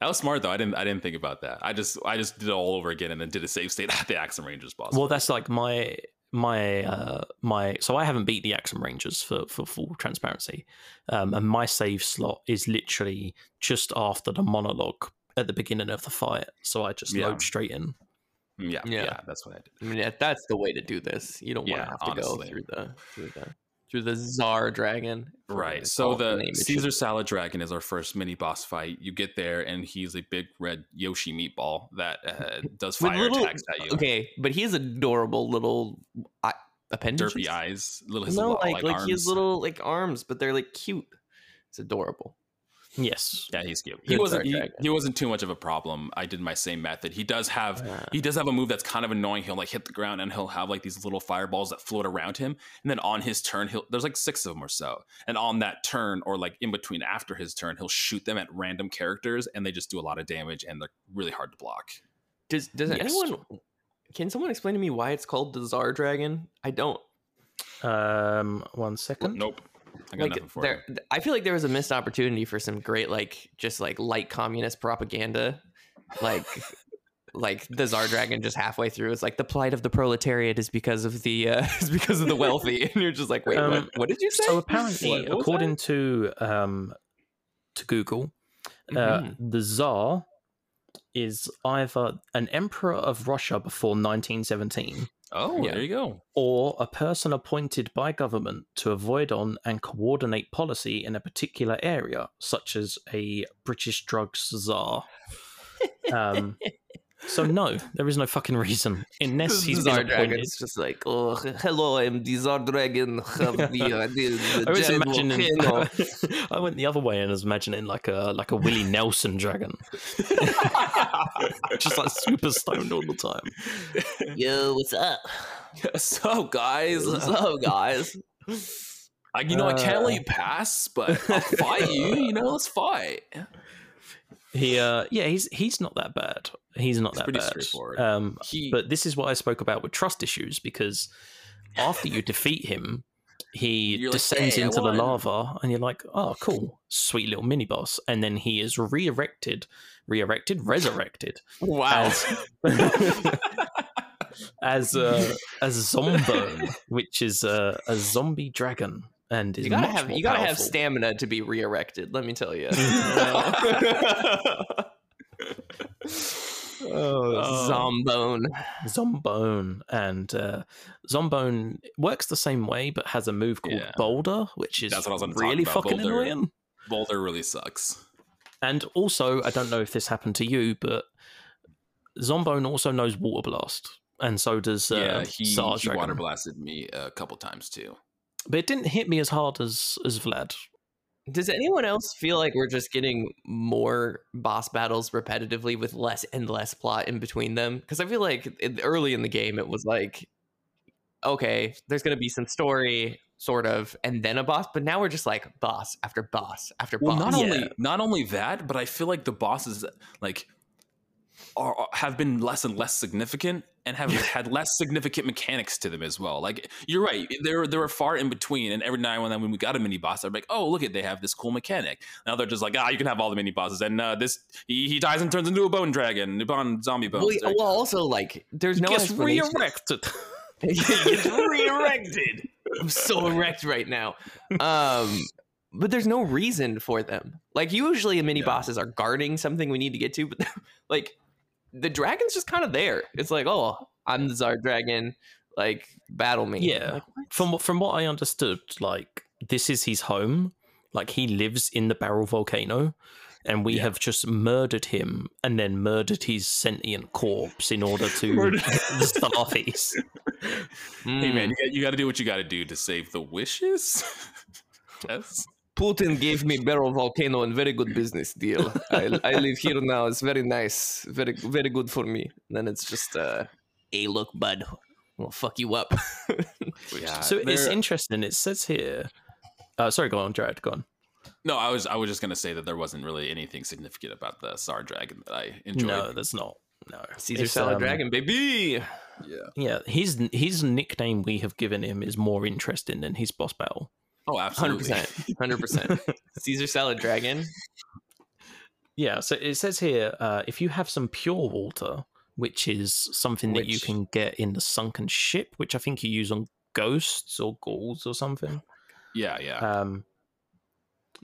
[SPEAKER 1] That was smart though. I didn't. I didn't think about that. I just. I just did it all over again and then did a save state at the Axem Rangers boss.
[SPEAKER 2] Well, that's like my my uh my. So I haven't beat the Axem Rangers for for full transparency, um, and my save slot is literally just after the monologue at the beginning of the fight. So I just
[SPEAKER 1] Yeah.
[SPEAKER 2] load straight in.
[SPEAKER 1] Mm, yeah, yeah,
[SPEAKER 3] Yeah.
[SPEAKER 1] that's what I did.
[SPEAKER 3] I mean, yeah, that's the way to do this. You don't want to have to
[SPEAKER 1] honestly.
[SPEAKER 3] go through the through the through the Czar Dragon.
[SPEAKER 1] Right. So the
[SPEAKER 3] should-
[SPEAKER 1] Caesar Salad Dragon is our first mini boss fight. You get there and he's a big red Yoshi meatball that uh, does fire
[SPEAKER 3] little-
[SPEAKER 1] attacks at you.
[SPEAKER 3] Okay, but he has adorable little appendages.
[SPEAKER 1] Derpy eyes, little his
[SPEAKER 3] No,
[SPEAKER 1] little,
[SPEAKER 3] like like, he has little like arms, but they're like cute. It's adorable.
[SPEAKER 2] Yes.
[SPEAKER 1] Yeah, he's cute. He
[SPEAKER 3] Good
[SPEAKER 1] wasn't. He, he wasn't too much of a problem. I did my same method. He does have.
[SPEAKER 3] Uh,
[SPEAKER 1] He does have a move that's kind of annoying. He'll like hit the ground and he'll have like these little fireballs that float around him. And then on his turn, he'll there's like six of them or so. And on that turn, or like in between after his turn, he'll shoot them at random characters, and they just do a lot of damage, and they're really hard to block.
[SPEAKER 3] does does
[SPEAKER 2] Yes.
[SPEAKER 3] anyone? Can someone explain to me why it's called the Czar Dragon? I don't.
[SPEAKER 2] Um, one second.
[SPEAKER 1] Nope. I got nothing
[SPEAKER 3] like
[SPEAKER 1] for you.
[SPEAKER 3] there i feel like there was a missed opportunity for some great like just like light communist propaganda like like the czar dragon just halfway through it's like the plight of the proletariat is because of the uh is because of the wealthy and you're just like wait
[SPEAKER 2] Um,
[SPEAKER 3] what, what did you say
[SPEAKER 2] So apparently,
[SPEAKER 3] What- what was
[SPEAKER 2] according to um, to Google, uh,
[SPEAKER 3] Mhm.
[SPEAKER 2] the Tsar is either an emperor of Russia before 1917
[SPEAKER 1] Oh,
[SPEAKER 3] Yeah.
[SPEAKER 1] there you go.
[SPEAKER 2] or a person appointed by government to avoid on and coordinate policy in a particular area, such as a British drugs czar. Um, so no, there is no fucking reason unless
[SPEAKER 3] The
[SPEAKER 2] he's
[SPEAKER 3] czar
[SPEAKER 2] been appointed.
[SPEAKER 3] dragon's just like oh hello i'm the czar dragon of the, uh, the, the
[SPEAKER 2] I was
[SPEAKER 3] Jet
[SPEAKER 2] imagining. I went the other way and was imagining like a like a Willie Nelson dragon, just like super stoned all the time.
[SPEAKER 3] yo what's up
[SPEAKER 1] so guys,
[SPEAKER 3] what's up guys
[SPEAKER 1] I, you know I can't
[SPEAKER 2] Uh,
[SPEAKER 1] let you pass, but I'll fight you. You know, let's fight.
[SPEAKER 2] He, uh, yeah, he's he's not that bad. He's not
[SPEAKER 1] It's
[SPEAKER 2] that bad. Um,
[SPEAKER 1] He,
[SPEAKER 2] but this is what I spoke about with trust issues because after you defeat him, he
[SPEAKER 1] You're like,
[SPEAKER 2] descends
[SPEAKER 1] "Hey,
[SPEAKER 2] into the lava, and you're like, "Oh, cool, sweet little mini boss." And then he is re-erected, re-erected, resurrected
[SPEAKER 3] wow
[SPEAKER 2] as as uh, as Zombone, which is uh, a zombie dragon, and is
[SPEAKER 3] you gotta
[SPEAKER 2] much
[SPEAKER 3] have
[SPEAKER 2] more
[SPEAKER 3] you gotta have stamina to be re-erected let me tell you
[SPEAKER 1] Oh.
[SPEAKER 3] zombone
[SPEAKER 2] Zombone and uh, Zombone works the same way, but has a move called
[SPEAKER 1] Yeah.
[SPEAKER 2] Boulder, which is
[SPEAKER 1] That's what I was
[SPEAKER 2] really
[SPEAKER 1] about,
[SPEAKER 2] fucking
[SPEAKER 1] Boulder.
[SPEAKER 2] annoying.
[SPEAKER 1] Boulder really sucks.
[SPEAKER 2] And also, I don't know if this happened to you, but Zombone also knows Water Blast, and so does uh,
[SPEAKER 1] yeah, he,
[SPEAKER 2] Tsar
[SPEAKER 1] he
[SPEAKER 2] Dragon.
[SPEAKER 1] water blasted me a couple times too.
[SPEAKER 2] But it didn't hit me as hard as as Vlad.
[SPEAKER 3] Does anyone else feel like we're just getting more boss battles repetitively with less and less plot in between them? Because I feel like early in the game it was like, okay, there's going to be some story, sort of, and then a boss. But now we're just like boss after boss after
[SPEAKER 1] Well,
[SPEAKER 3] boss.
[SPEAKER 1] not
[SPEAKER 2] Yeah.
[SPEAKER 1] only not only that, but I feel like the bosses like are have been less and less significant and have had less significant mechanics to them as well. Like you're right, they're they're far in between. And every now and then when we got a mini boss, they're like, oh look at they have this cool mechanic. Now they're just like, ah, you can have all the mini bosses, and uh, this he, he dies and turns into a bone dragon, bone zombie bones.
[SPEAKER 3] Well, well, also like there's no
[SPEAKER 2] Gets reerected.
[SPEAKER 3] It's re-erected. I'm so erect right now. Um, but there's no reason for them. Like usually, mini
[SPEAKER 1] Yeah.
[SPEAKER 3] bosses are guarding something we need to get to, but like the dragon's just kind of there. It's like, oh, I'm the Zard dragon. Like battle me.
[SPEAKER 2] Yeah.
[SPEAKER 3] Like,
[SPEAKER 2] from what- from what I understood, like this is his home. Like he lives in the Barrel volcano, and we
[SPEAKER 1] Yeah.
[SPEAKER 2] have just murdered him and then murdered his sentient corpse in order to
[SPEAKER 1] Murdered-
[SPEAKER 2] the Starfies.
[SPEAKER 1] hey man,
[SPEAKER 3] Mm.
[SPEAKER 1] you got, you got to do what you got to do to save the wishes. yes.
[SPEAKER 3] Putin gave me Barrel Volcano and very good business deal. I, I live here now. It's very nice. Very very good for me. then it's just uh hey look, bud. We'll fuck you up.
[SPEAKER 1] Yeah.
[SPEAKER 2] so it's interesting. It says here. Uh, sorry, go on, Jared. Go on.
[SPEAKER 1] no, I was I was just gonna say that there wasn't really anything significant about the Czar Dragon that I enjoyed.
[SPEAKER 2] No, that's not. No,
[SPEAKER 3] Caesar
[SPEAKER 2] It's,
[SPEAKER 3] Salad
[SPEAKER 2] um,
[SPEAKER 3] Dragon, baby.
[SPEAKER 1] Yeah.
[SPEAKER 2] Yeah, his his nickname we have given him is more interesting than his boss battle.
[SPEAKER 1] Oh,
[SPEAKER 3] Hundred
[SPEAKER 1] absolutely.
[SPEAKER 3] percent. Hundred percent. Caesar Salad Dragon.
[SPEAKER 2] Yeah, so it says here uh, if you have some pure water, which is something that you can get in the sunken ship, which I think you use on ghosts or ghouls or something.
[SPEAKER 1] Yeah, yeah.
[SPEAKER 2] Um,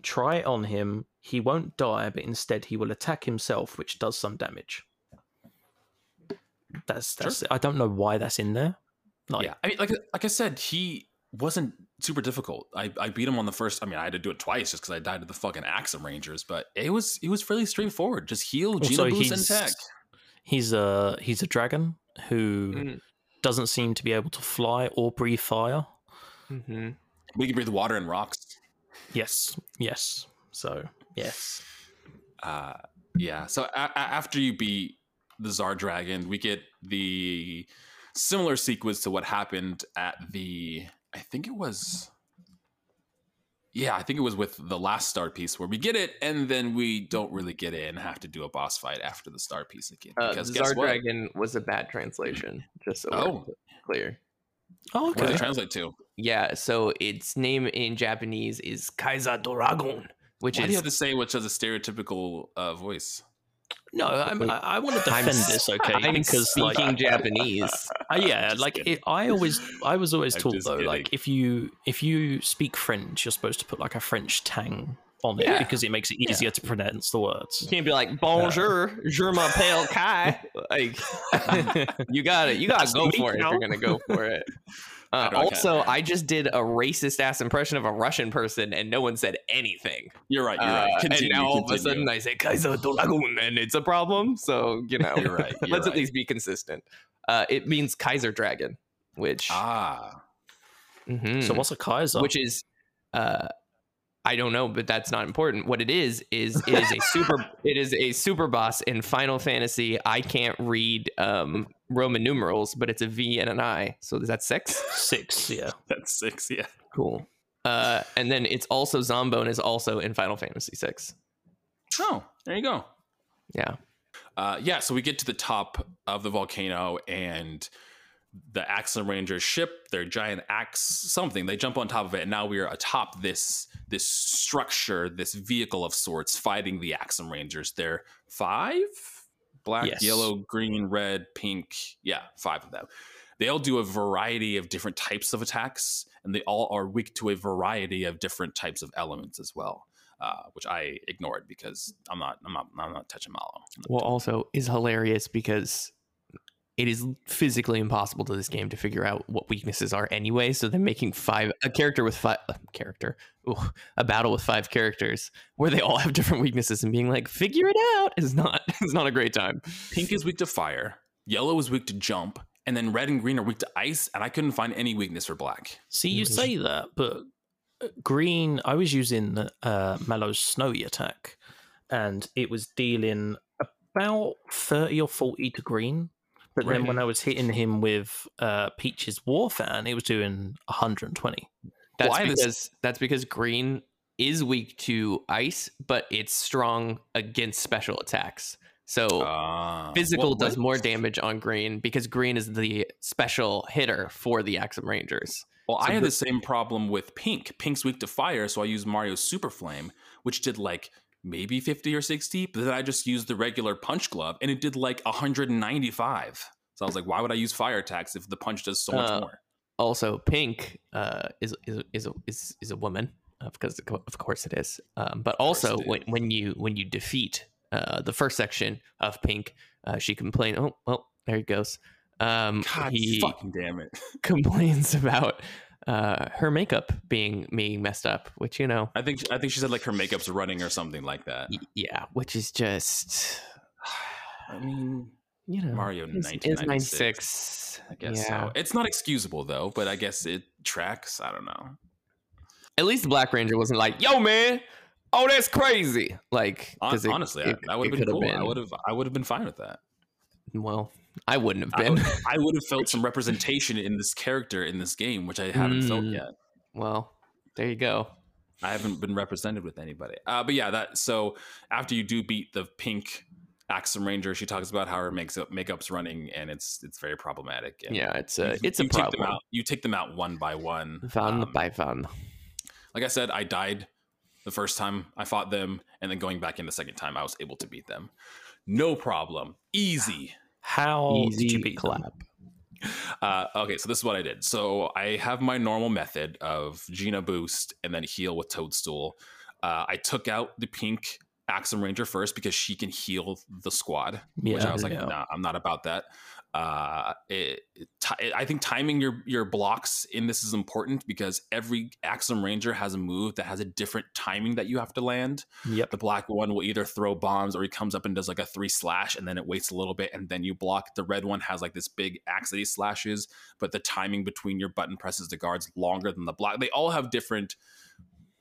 [SPEAKER 2] try it on him. He won't die, but instead he will attack himself, which does some damage. That's that's. I don't know why that's in there. Like,
[SPEAKER 1] yeah, I mean, like like I said, he wasn't super difficult. I, I beat him on the first. I mean, I had to do it twice just because I died to the fucking Axem Rangers, but it was it was fairly straightforward. Just heal,
[SPEAKER 2] Also,
[SPEAKER 1] Geno boost, and
[SPEAKER 2] he's
[SPEAKER 1] tech.
[SPEAKER 2] he's a he's a dragon who
[SPEAKER 3] Mm.
[SPEAKER 2] doesn't seem to be able to fly or breathe fire.
[SPEAKER 3] Mm-hmm.
[SPEAKER 1] We can breathe water and rocks.
[SPEAKER 2] Yes, yes. So yes,
[SPEAKER 1] Uh, yeah. So a- a- after you beat the Czar Dragon, we get the similar sequence to what happened at the. I think it was. Yeah, I think it was with the last star piece where we get it and then we don't really get it and have to do a boss fight after the star piece again.
[SPEAKER 3] Uh,
[SPEAKER 1] Because guess
[SPEAKER 3] Zard
[SPEAKER 1] what?
[SPEAKER 3] Dragon was a bad translation, just so
[SPEAKER 1] Oh.
[SPEAKER 3] clear.
[SPEAKER 2] oh,
[SPEAKER 1] What does
[SPEAKER 2] okay.
[SPEAKER 1] it translate to?
[SPEAKER 3] Yeah, so its name in Japanese is Kaiser Doragon, which
[SPEAKER 1] Why do you
[SPEAKER 3] is
[SPEAKER 1] have to say which has a stereotypical uh, voice?
[SPEAKER 2] No, I'm, I, I want to
[SPEAKER 3] I'm
[SPEAKER 2] defend this, okay?
[SPEAKER 3] I'm
[SPEAKER 2] because like,
[SPEAKER 3] speaking Japanese.
[SPEAKER 2] uh, yeah, like it, I always, I was always
[SPEAKER 1] I'm
[SPEAKER 2] taught though,
[SPEAKER 1] kidding.
[SPEAKER 2] like if you if you speak French, you're supposed to put like a French tang on it
[SPEAKER 3] Yeah.
[SPEAKER 2] because it makes it easier to pronounce the words.
[SPEAKER 3] You can't be like Bonjour, je m'appelle Kai. Like you got it. You got to go for it if you're gonna go for it. Uh,
[SPEAKER 1] How do I
[SPEAKER 3] also, I just did a racist ass impression of a Russian person, and no one said anything.
[SPEAKER 1] You're right. You're
[SPEAKER 3] Uh,
[SPEAKER 1] right. Continue,
[SPEAKER 3] and now all of a sudden, I say Kaiser Doragon, and it's a problem. So you know,
[SPEAKER 1] You're right, you're
[SPEAKER 3] let's at least be consistent. Uh, it means Kaiser Dragon, which
[SPEAKER 1] ah,
[SPEAKER 3] Mhm.
[SPEAKER 2] So what's a Kaiser?
[SPEAKER 3] which is uh I don't know, but that's not important. What it is is it is a super it is a super boss in Final Fantasy. I can't read um Roman numerals, but it's a V and an I. So is that six?
[SPEAKER 2] six? Yeah.
[SPEAKER 1] that's six. Yeah.
[SPEAKER 3] Cool. Uh and then it's also Zombone is also in Final Fantasy six.
[SPEAKER 1] Oh, there you go.
[SPEAKER 3] Yeah.
[SPEAKER 1] Uh, yeah, so we get to the top of the volcano and the Axem Rangers ship, their giant axe, something. They jump on top of it, and now we are atop this this structure, this vehicle of sorts, fighting the Axem Rangers. They're five, black,
[SPEAKER 2] Yes.
[SPEAKER 1] yellow, green, red, pink. Yeah, five of them. They all do a variety of different types of attacks, and they all are weak to a variety of different types of elements as well. Uh, which I ignored because I'm not, I'm not, I'm not touching Mallow.
[SPEAKER 3] Well also is hilarious because it is physically impossible to this game to figure out what weaknesses are anyway. So they're making five a character with five a character, ooh, a battle with five characters where they all have different weaknesses and being like, figure it out is not is not a great time.
[SPEAKER 1] Pink is weak to fire, yellow is weak to jump, and then red and green are weak to ice, and I couldn't find any weakness for black.
[SPEAKER 2] See, you
[SPEAKER 3] Mhm.
[SPEAKER 2] say that, but uh, green. I was using uh, Mallow's snowy attack, and it was dealing about thirty or forty to green. But then when I was hitting him with uh, Peach's War Fan, it was doing 120.
[SPEAKER 3] That's
[SPEAKER 1] Why this-
[SPEAKER 3] because that's because green is weak to ice, but it's strong against special attacks. So
[SPEAKER 1] Ah,
[SPEAKER 3] physical
[SPEAKER 1] what-
[SPEAKER 3] does more damage on green because green is the special hitter for the Axem Rangers.
[SPEAKER 1] Well,
[SPEAKER 3] So
[SPEAKER 1] I had
[SPEAKER 3] the-
[SPEAKER 1] the same problem with pink. Pink's weak to fire, so I used Mario's Super Flame, which did like maybe 50 or 60, but then I just used the regular punch glove and it did like 195. So I was like, why would I use fire attacks if the punch does so much
[SPEAKER 3] Uh,
[SPEAKER 1] more?
[SPEAKER 3] Also, pink uh, is is is a, is is a woman uh, because of course it is. Um, but also when, when you when you defeat uh, the first section of pink, uh, she complains. Oh well, there he goes. Um,
[SPEAKER 1] God
[SPEAKER 3] he
[SPEAKER 1] fucking damn it.
[SPEAKER 3] complains about uh, her makeup being being messed up, which you know,
[SPEAKER 1] I think I think she said like her makeup's running or something like that.
[SPEAKER 3] y- yeah, which is just
[SPEAKER 1] I mean,
[SPEAKER 3] you know
[SPEAKER 1] Mario
[SPEAKER 3] it's- it's
[SPEAKER 1] 1996.
[SPEAKER 3] 96.
[SPEAKER 1] I guess
[SPEAKER 3] yeah.
[SPEAKER 1] so. It's not excusable though, but I guess it tracks. I don't know.
[SPEAKER 3] At least Black Ranger wasn't like, "Yo, man, oh that's crazy." Like, it-
[SPEAKER 1] honestly,
[SPEAKER 3] it-
[SPEAKER 1] I, that would have been
[SPEAKER 3] could've
[SPEAKER 1] cool. I would have I would have been fine with that.
[SPEAKER 3] Well, I wouldn't have
[SPEAKER 1] I
[SPEAKER 3] been.
[SPEAKER 1] would, I would have felt some representation in this character in this game, which I haven't felt
[SPEAKER 3] Mm.
[SPEAKER 1] yet.
[SPEAKER 3] well, there you go.
[SPEAKER 1] I haven't been represented with anybody. Uh, but yeah, that so after you do beat the pink Axem Ranger, she talks about how her makes up makeup's running and it's it's very problematic. And
[SPEAKER 3] Yeah, it's
[SPEAKER 1] you-
[SPEAKER 3] a it's a
[SPEAKER 1] you take them
[SPEAKER 3] problem.
[SPEAKER 1] out. You take them out one by one.
[SPEAKER 3] Van
[SPEAKER 1] Um,
[SPEAKER 3] by van.
[SPEAKER 1] like I said, I died the first time I fought them, and then going back in the second time, I was able to beat them. No problem, easy.
[SPEAKER 2] How
[SPEAKER 3] Easy
[SPEAKER 2] did you beat them?
[SPEAKER 1] Uh, okay, so this is what I did. So I have my normal method of Geno boost and then heal with Toadstool. Uh, I took out the pink Axem Ranger first because she can heal the squad, which
[SPEAKER 2] Yeah,
[SPEAKER 1] I was like,
[SPEAKER 2] yeah.
[SPEAKER 1] nah, I'm not about that. Uh, it, it- I think timing your your blocks in this is important because every Axem Ranger has a move that has a different timing that you have to land
[SPEAKER 2] Yep.
[SPEAKER 1] the black one will either throw bombs or he comes up and does like a three slash and then it waits a little bit and then you block. The red one has like this big axe that he slashes, but the timing between your button presses the guards longer than the black. They all have different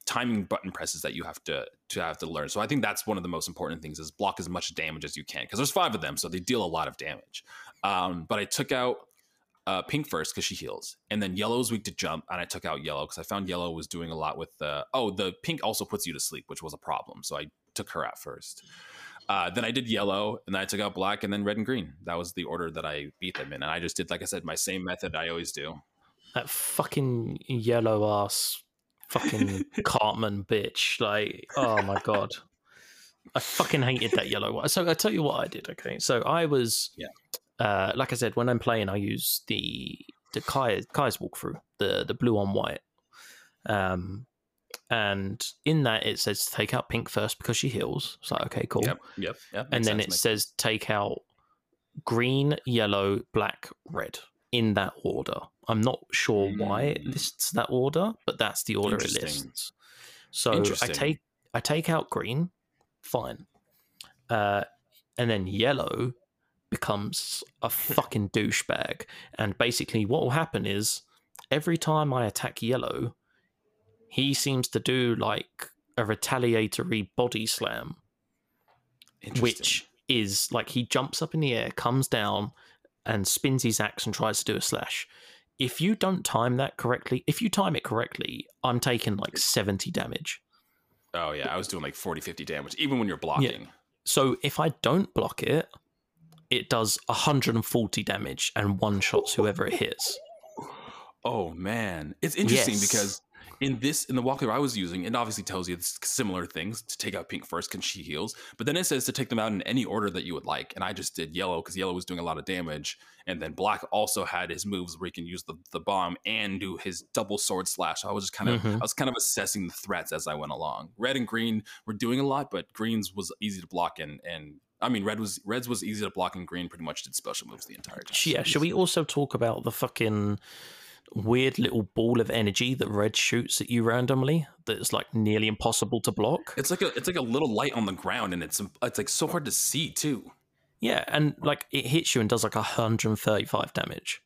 [SPEAKER 1] timing button presses that you have to to have to learn. So I think that's one of the most important things is block as much damage as you can because there's five of them, so they deal a lot of damage. Um, but I took out uh, pink first because she heals, and then yellow is weak to jump, and I took out yellow because I found yellow was doing a lot with the. Oh, the pink also puts you to sleep, which was a problem, so I took her out first. Uh, then I did yellow, and then I took out black, and then red and green. That was the order that I beat them in, and I just did, like I said, my same method I always do.
[SPEAKER 2] That fucking yellow ass fucking Cartman bitch. Like, oh my god. I fucking hated that yellow one. So I tell you what I did, okay? So I was
[SPEAKER 1] Yeah.
[SPEAKER 2] Uh like I said, when I'm playing I use the the Kai Kai's walkthrough, the the blue on white. Um and in that it says take out pink first because she heals. So okay, cool.
[SPEAKER 1] Yep, yep, yep.
[SPEAKER 2] and then it says take out green, yellow, black, red in that order. I'm not sure why it
[SPEAKER 1] Mm.
[SPEAKER 2] lists that order, but that's the order it lists. So I take I take out green, fine, uh, and then yellow becomes a fucking douchebag. And basically, what will happen is every time I attack yellow, he seems to do like a retaliatory body slam which is like he jumps up in the air, comes down, and spins his axe and tries to do a slash. If you don't time that correctly, if you time it correctly, I'm taking like 70 damage.
[SPEAKER 1] Oh yeah, I was doing like 40, 50 damage, even when you're blocking.
[SPEAKER 2] So if I don't block it, it does 140 damage and one shots whoever it hits.
[SPEAKER 1] Oh man, it's interesting
[SPEAKER 2] Yes.
[SPEAKER 1] because in this in the walkthrough I was using, it obviously tells you similar things to take out pink first because she heals, but then it says to take them out in any order that you would like, and I just did yellow because yellow was doing a lot of damage, and then black also had his moves where he can use the, the bomb and do his double sword slash. So I was just kind of
[SPEAKER 2] Mhm.
[SPEAKER 1] I was kind of assessing the threats as I went along. Red and green were doing a lot, but greens was easy to block and and. I mean, red was reds was easy to block, and green pretty much did special moves the entire time.
[SPEAKER 2] Yeah, should we also talk about the fucking weird little ball of energy that red shoots at you randomly that's like nearly impossible to block?
[SPEAKER 1] It's like a it's like a little light on the ground, and it's it's like so hard to see too.
[SPEAKER 2] Yeah, and like it hits you and does like 135 damage.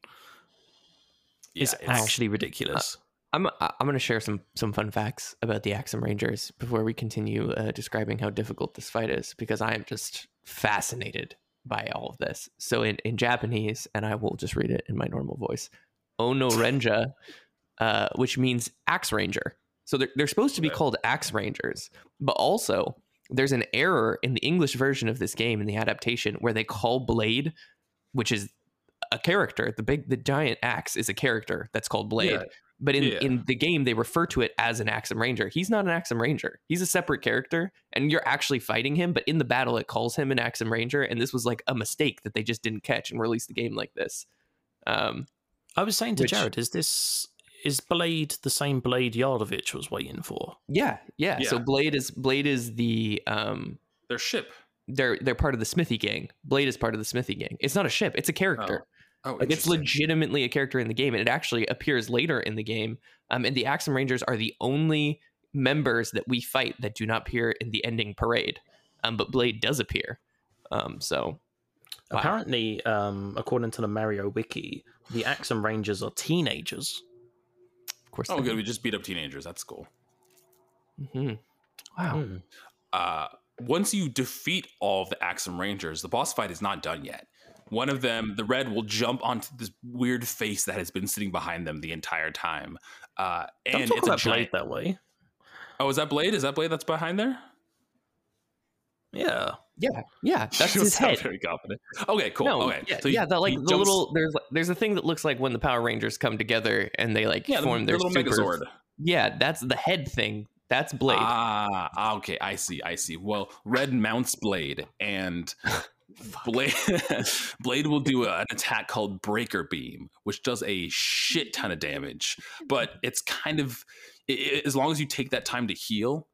[SPEAKER 2] it's
[SPEAKER 1] Yeah, it's-
[SPEAKER 2] actually ridiculous.
[SPEAKER 3] I'm I'm going to share some some fun facts about the Axem Rangers before we continue uh, describing how difficult this fight is because I am just fascinated by all of this. So in in Japanese, and I will just read it in my normal voice, Ono Renja, uh, which means axe ranger. So they're they're supposed to be called axe rangers, but also there's an error in the English version of this game in the adaptation where they call Blade, which is a character, the big the giant axe is a character that's called Blade.
[SPEAKER 1] Yeah.
[SPEAKER 3] But in,
[SPEAKER 1] Yeah.
[SPEAKER 3] in the game, they refer to it as an Axem Ranger. He's not an Axem Ranger. He's a separate character, and you're actually fighting him. But in the battle, it calls him an Axem Ranger, and this was like a mistake that they just didn't catch and released the game like this. Um,
[SPEAKER 2] I was saying to
[SPEAKER 3] Which-
[SPEAKER 2] Jared, is this is Blade the same Blade Yaridovich was waiting for?
[SPEAKER 3] yeah, yeah, So Blade is Blade is the um,
[SPEAKER 1] Their ship.
[SPEAKER 3] they're they're part of the Smithy gang. Blade is part of the Smithy gang. It's not a ship; it's a character.
[SPEAKER 1] Oh,
[SPEAKER 3] Like it's legitimately a character in the game, and it actually appears later in the game. Um, and the Axem Rangers are the only members that we fight that do not appear in the ending parade. Um, but Blade does appear. Um, so Wow.
[SPEAKER 2] Apparently, um, according to the Mario wiki, the Axem Rangers are teenagers.
[SPEAKER 3] of course,
[SPEAKER 1] Oh, good. We just beat up teenagers. That's cool.
[SPEAKER 3] hmm Wow.
[SPEAKER 2] Hmm.
[SPEAKER 1] uh, once you defeat all of the Axem Rangers, the boss fight is not done yet. One of them, the red, will jump onto this weird face that has been sitting behind them the entire time. Uh,
[SPEAKER 2] Don't
[SPEAKER 1] and
[SPEAKER 2] talk
[SPEAKER 1] it's a
[SPEAKER 2] about Blade
[SPEAKER 1] giant.
[SPEAKER 2] that way.
[SPEAKER 1] Oh, is that Blade? Is that Blade that's behind there?
[SPEAKER 2] Yeah.
[SPEAKER 3] Yeah, yeah, that's
[SPEAKER 1] You
[SPEAKER 3] his head.
[SPEAKER 1] Very confident. Okay, cool.
[SPEAKER 3] No,
[SPEAKER 1] okay,
[SPEAKER 3] yeah,
[SPEAKER 1] So he-
[SPEAKER 3] yeah, that like
[SPEAKER 1] he
[SPEAKER 3] the
[SPEAKER 1] jumps-
[SPEAKER 3] little there's there's a thing that looks like when the Power Rangers come together and they like
[SPEAKER 1] yeah,
[SPEAKER 3] form
[SPEAKER 1] the
[SPEAKER 3] their
[SPEAKER 1] little
[SPEAKER 3] super.
[SPEAKER 1] Megazord.
[SPEAKER 3] Yeah, that's the head thing. That's Blade.
[SPEAKER 1] Ah, okay. I see. I see. Well, Red mounts Blade, and Blade Blade will do a- an attack called Breaker Beam, which does a shit ton of damage. But it's kind of i- i- as long as you take that time to heal,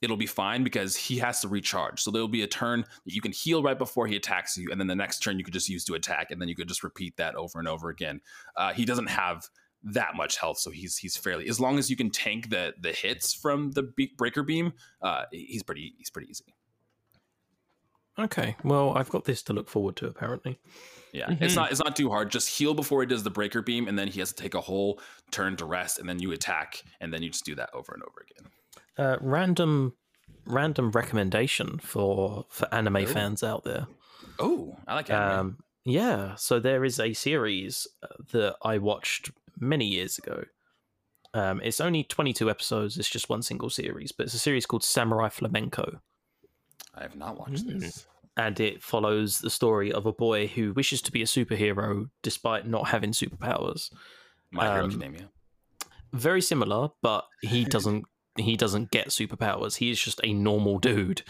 [SPEAKER 1] it'll be fine because he has to recharge. So there'll be a turn that you can heal right before he attacks you, and then the next turn you could just use to attack, and then you could just repeat that over and over again. Uh, he doesn't have that much health, so he's he's fairly as long as you can tank the the hits from the be- breaker beam. Uh, he's pretty he's pretty easy.
[SPEAKER 2] Okay. Well, I've got this to look forward to. Apparently.
[SPEAKER 1] Yeah, it's
[SPEAKER 3] Mhm.
[SPEAKER 1] not it's not too hard. Just heal before he does the breaker beam, and then he has to take a whole turn to rest, and then you attack, and then you just do that over and over again.
[SPEAKER 2] Uh, random, random recommendation for for anime
[SPEAKER 1] Oh.
[SPEAKER 2] fans out there.
[SPEAKER 1] Oh, I like anime.
[SPEAKER 2] Um, yeah, so there is a series uh, that I watched many years ago. Um, it's only 22 episodes, it's just one single series, but it's a series called Samurai Flamenco.
[SPEAKER 1] I have not watched
[SPEAKER 3] Mm.
[SPEAKER 1] this.
[SPEAKER 2] And it follows the story of a boy who wishes to be a superhero despite not having superpowers.
[SPEAKER 1] My Hero
[SPEAKER 2] Um,
[SPEAKER 1] Academia.
[SPEAKER 2] Very similar, but he doesn't he doesn't get superpowers. He is just a normal dude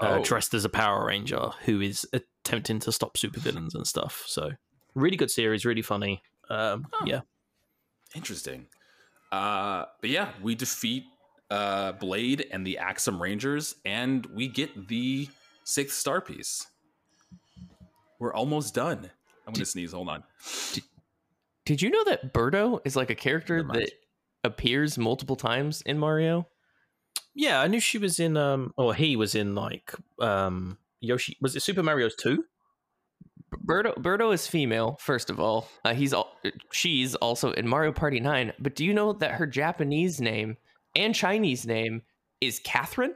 [SPEAKER 2] uh,
[SPEAKER 1] Oh.
[SPEAKER 2] dressed as a Power Ranger who is attempting to stop supervillains and stuff. So, really good series, really funny. Um,
[SPEAKER 1] Huh.
[SPEAKER 2] Yeah,
[SPEAKER 1] Interesting. Uh, but yeah, we defeat uh, Blade and the Axem Rangers, and we get the sixth star piece. We're almost done. I'm gonna sneeze. Hold on.
[SPEAKER 3] Did you know that Birdo is like a character that appears multiple times in Mario?
[SPEAKER 2] yeah. I knew she was in, um, or he was in like um, Yoshi. Was it Super Mario's two?
[SPEAKER 3] Birdo, Birdo is female, first of all. Uh, he's al- she's also in Mario Party 9. But do you know that her Japanese name and Chinese name is Catherine?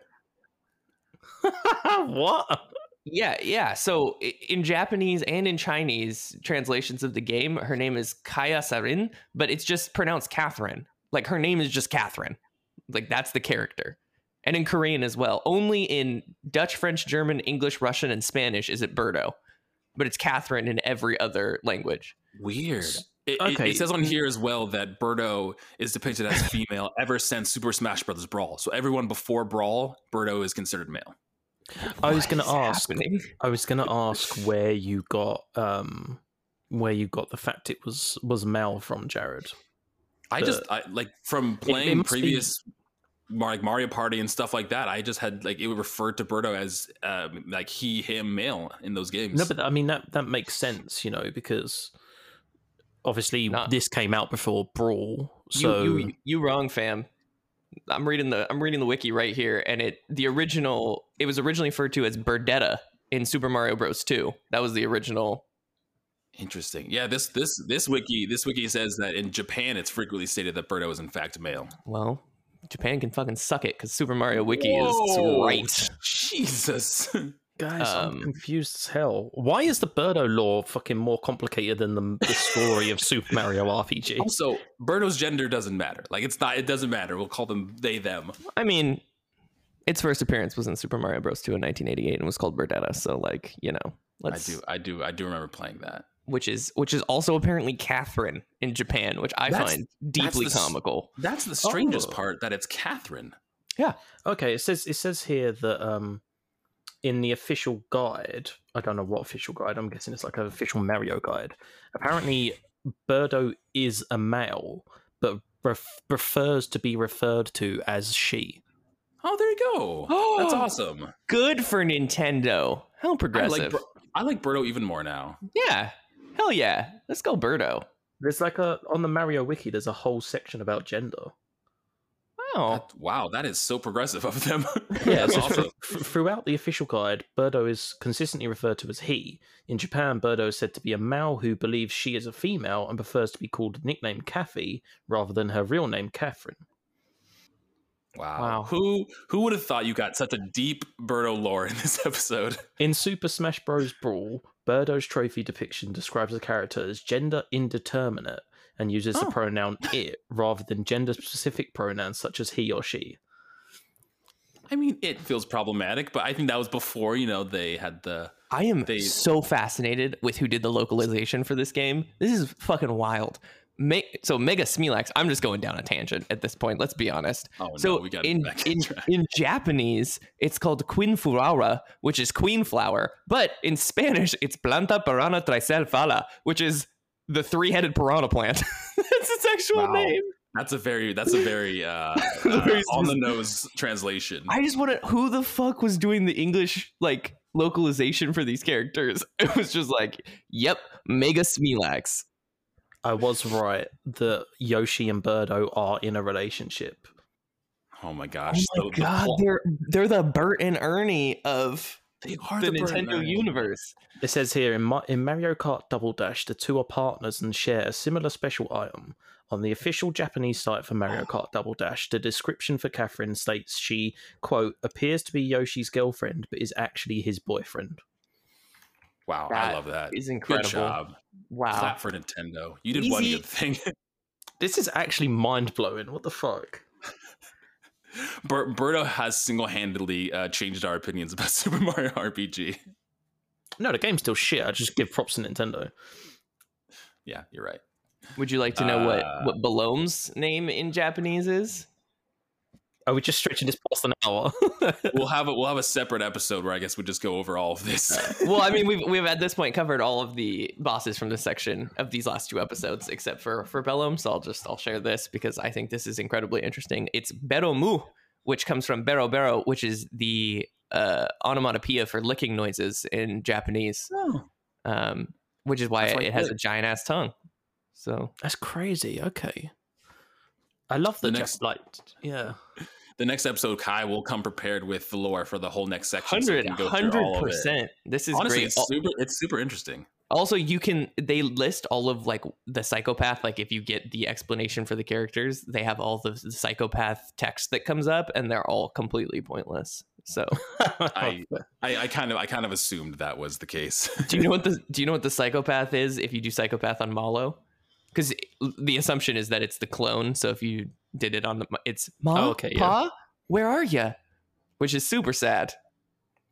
[SPEAKER 2] what?
[SPEAKER 3] Yeah, yeah. So in Japanese and in Chinese translations of the game, her name is Kaya Sarin, but it's just pronounced Catherine. Like her name is just Catherine. Like that's the character. And in Korean as well. Only in Dutch, French, German, English, Russian, and Spanish is it Birdo. But it's Catherine in every other language.
[SPEAKER 1] Weird. It, it-
[SPEAKER 2] Okay.
[SPEAKER 1] it says on here as well that Birdo is depicted as female ever since Super Smash Bros. Brawl. So everyone before Brawl, Birdo is considered male.
[SPEAKER 2] I was going to ask.
[SPEAKER 3] happening?
[SPEAKER 2] I was going to ask where you got um, where you got the fact it was was Mel from Jared.
[SPEAKER 1] I
[SPEAKER 2] The-
[SPEAKER 1] just I, like from playing
[SPEAKER 2] must be-
[SPEAKER 1] previous Mar- like Mario Party and stuff like that. I just had like it would refer to Birdo as um, like he, him, male in those games.
[SPEAKER 2] No, but I mean that that makes sense, you know, because obviously
[SPEAKER 3] Nah.
[SPEAKER 2] this came out before Brawl, so
[SPEAKER 3] you, you wrong, fam. I'm reading the I'm reading the wiki right here, and it the original it was originally referred to as Birdetta in Super Mario Bros. 2. That was the original.
[SPEAKER 1] Interesting. Yeah, this this this wiki this wiki says that in Japan it's frequently stated that Birdo is in fact male.
[SPEAKER 3] Well, Japan can fucking suck it because Super Mario Wiki
[SPEAKER 1] Whoa,
[SPEAKER 3] is right.
[SPEAKER 1] Jesus.
[SPEAKER 2] guys, I'm
[SPEAKER 3] um,
[SPEAKER 2] confused as hell. Why is the Birdo lore fucking more complicated than the, the story of Super Mario RPG?
[SPEAKER 1] also, Birdo's gender doesn't matter. Like it's not. It doesn't matter. We'll call them they them.
[SPEAKER 3] I mean, its first appearance was in Super Mario Bros. 2 in 1988 and was called Birdetta. So like, you know, let's
[SPEAKER 1] I do, I do, I do remember playing that.
[SPEAKER 3] which is which is also apparently Catherine in Japan, which I
[SPEAKER 1] That's-
[SPEAKER 3] find
[SPEAKER 1] that's
[SPEAKER 3] deeply
[SPEAKER 1] the
[SPEAKER 3] comical.
[SPEAKER 1] That's the strangest
[SPEAKER 2] Oh.
[SPEAKER 1] part that it's Catherine. Yeah.
[SPEAKER 2] Okay, it says it says here that um in the official guide, I don't know what official guide, I'm guessing it's like an official Mario guide. Apparently Birdo is a male, but ref- prefers to be referred to as she.
[SPEAKER 1] Oh, there you go. Oh, That's awesome.
[SPEAKER 3] Good for Nintendo. How
[SPEAKER 1] I
[SPEAKER 3] progressive.
[SPEAKER 1] like, Bir- I like Birdo even more now.
[SPEAKER 3] yeah. Hell yeah. Let's go Birdo.
[SPEAKER 2] There's like a on the Mario wiki there's a whole section about gender.
[SPEAKER 3] Oh.
[SPEAKER 1] That- wow, that is so progressive of them.
[SPEAKER 2] Yeah, so
[SPEAKER 1] awesome.
[SPEAKER 2] thr- throughout the official guide, Birdo is consistently referred to as he. In Japan, Birdo is said to be a male who believes she is a female and prefers to be called nickname Kathy rather than her real name Catherine.
[SPEAKER 1] Wow.
[SPEAKER 3] Wow.
[SPEAKER 1] Who who would have thought you got such a deep Birdo lore in this episode?
[SPEAKER 2] In Super Smash Bros. Brawl, Birdo's trophy depiction describes the character as gender indeterminate and uses the
[SPEAKER 3] Oh.
[SPEAKER 2] pronoun it rather than gender specific pronouns such as he or she.
[SPEAKER 1] I mean, it feels problematic, but I think that was before, you know, they had the
[SPEAKER 3] I am
[SPEAKER 1] They-
[SPEAKER 3] so fascinated with who did the localization for this game. This is fucking wild. Me- so Mega Smilax, I'm just going down a tangent at this point. Let's be honest.
[SPEAKER 1] Oh no,
[SPEAKER 3] so
[SPEAKER 1] we got
[SPEAKER 3] in in, in Japanese, it's called Queen Furaura, which is queen flower. But in Spanish, it's Planta Piranha Tricelfala, which is the three-headed piranha plant. That's its actual
[SPEAKER 1] Wow.
[SPEAKER 3] name.
[SPEAKER 1] That's a very that's a very uh,
[SPEAKER 3] Very
[SPEAKER 1] uh on the nose translation.
[SPEAKER 3] I just want to. Who the fuck was doing the English like localization for these characters? It was just like, yep, Mega Smilax.
[SPEAKER 2] I was right that Yoshi and Birdo are in a relationship.
[SPEAKER 1] oh my gosh.
[SPEAKER 3] Oh my
[SPEAKER 1] the- the
[SPEAKER 3] god,
[SPEAKER 1] plot-
[SPEAKER 3] they're they're the Bert and Ernie of
[SPEAKER 1] they are
[SPEAKER 3] the,
[SPEAKER 1] Bert and
[SPEAKER 3] Nintendo
[SPEAKER 1] Ernie.
[SPEAKER 3] universe.
[SPEAKER 2] It says here in, Ma- in Mario Kart Double Dash, the two are partners and share a similar special item. On the official Japanese site for Mario oh. Kart Double Dash, the description for Catherine states she, quote, appears to be Yoshi's girlfriend, but is actually his boyfriend.
[SPEAKER 1] Wow,
[SPEAKER 3] That
[SPEAKER 1] I love that.
[SPEAKER 3] Is incredible.
[SPEAKER 1] Good
[SPEAKER 3] incredible.
[SPEAKER 1] job.
[SPEAKER 3] Wow.
[SPEAKER 1] Clap for Nintendo. You did one good thing.
[SPEAKER 2] This is actually mind blowing. What the fuck?
[SPEAKER 1] Ber- Birdo has single handedly uh, changed our opinions about Super Mario RPG.
[SPEAKER 2] No, the game's still shit. I just give props to Nintendo.
[SPEAKER 1] Yeah, you're right.
[SPEAKER 3] Would you like to know
[SPEAKER 1] Uh,
[SPEAKER 3] what what Belome's name in Japanese is?
[SPEAKER 2] Are we just stretching this past an hour?
[SPEAKER 1] We'll have a we'll have a separate episode where I guess we just go over all of this.
[SPEAKER 3] well, I mean, we've we've at this point covered all of the bosses from this section of these last two episodes, except for for Belome. So I'll just I'll share this because I think this is incredibly interesting. It's Beromu, which comes from Bero Bero, which is the uh, onomatopoeia for licking noises in Japanese,
[SPEAKER 1] oh.
[SPEAKER 3] um, which is why it, it has a giant ass tongue. So
[SPEAKER 2] That's crazy. Okay. I love the,
[SPEAKER 1] The
[SPEAKER 2] next
[SPEAKER 1] next-
[SPEAKER 2] like yeah.
[SPEAKER 1] The next episode, Kai will come prepared with the lore for the whole next section.
[SPEAKER 3] hundred
[SPEAKER 1] can go through all of it.
[SPEAKER 3] percent. This is
[SPEAKER 1] Honestly,
[SPEAKER 3] great.
[SPEAKER 1] it's super. It's super interesting.
[SPEAKER 3] Also, you can they list all of like the psychopath. Like if you get the explanation for the characters, they have all the, the psychopath text that comes up, and they're all completely pointless. So,
[SPEAKER 1] I, I I kind of I kind of assumed that was the case.
[SPEAKER 3] do you know what the do you know what the psychopath is if you do psychopath on Mallow? Because the assumption is that it's the clone. So if you did it on the, it's Ma,
[SPEAKER 2] Oh, okay, yeah.
[SPEAKER 3] Pa, where are you? Which is super sad.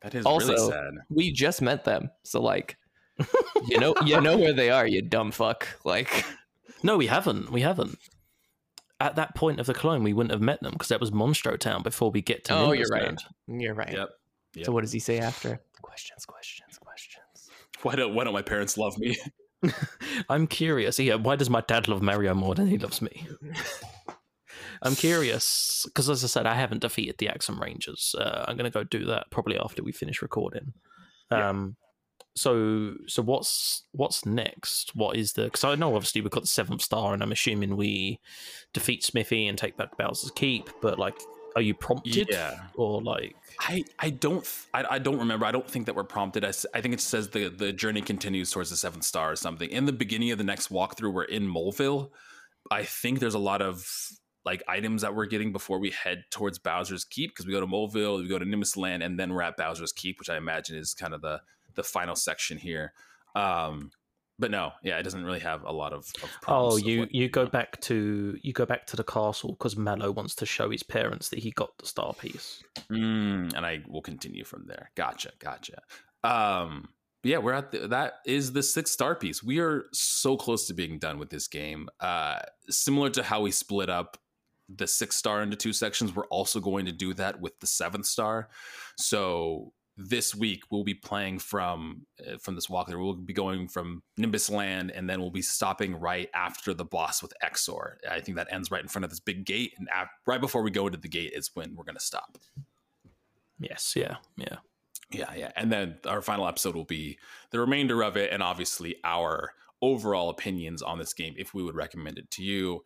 [SPEAKER 1] that is
[SPEAKER 3] Also-
[SPEAKER 1] really sad.
[SPEAKER 3] We just met them, so like, you know, you know where they are. You dumb fuck. Like.
[SPEAKER 2] No, we haven't. We haven't. At that point of the clone, we wouldn't have met them because that was Monstro Town before we get to.
[SPEAKER 3] Oh,
[SPEAKER 2] Nimbus
[SPEAKER 3] you're right.
[SPEAKER 2] Land.
[SPEAKER 3] You're right.
[SPEAKER 1] Yep. Yep.
[SPEAKER 3] So what does he say after? Questions, questions, questions.
[SPEAKER 1] Why don't Why don't my parents love me?
[SPEAKER 2] I'm curious. Yeah, why does my dad love Mario more than he loves me? I'm curious because, as I said, I haven't defeated the Axem Rangers. Uh, I'm going to go do that probably after we finish recording. Um, so, so what's what's next? What is the? Because I know obviously we've got the seventh star, and I'm assuming we defeat Smithy and take back Bowser's Keep. But like, are you prompted?
[SPEAKER 1] Yeah.
[SPEAKER 2] Or like,
[SPEAKER 1] I, I don't I, I don't remember. I don't think that we're prompted. I, I think it says the the journey continues towards the seventh star or something. In the beginning of the next walkthrough, we're in Moleville. I think there's a lot of like items that we're getting before we head towards Bowser's Keep because we go to Moleville, we go to Nimbus Land, and then we're at Bowser's Keep, which I imagine is kind of the the final section here. Um, but no, yeah, it doesn't really have a lot of. of
[SPEAKER 2] Oh,
[SPEAKER 1] promise of
[SPEAKER 2] you you go back to you go back to the castle because Mallow wants to show his parents that he got the star piece.
[SPEAKER 1] Mm, and I will continue from there. Gotcha, gotcha. Um, yeah, we're at the, that is the sixth star piece. We are so close to being done with this game. Uh, similar to how we split up the six star into two sections, we're also going to do that with the seventh star. So this week we'll be playing from uh, from this walkthrough. We'll be going from Nimbus Land, and then we'll be stopping right after the boss with Exor. I think that ends right in front of this big gate, and ap- right before we go into the gate is when we're going to stop.
[SPEAKER 2] Yes, yeah, yeah.
[SPEAKER 1] Yeah, yeah. And then our final episode will be the remainder of it and obviously our overall opinions on this game if we would recommend it to you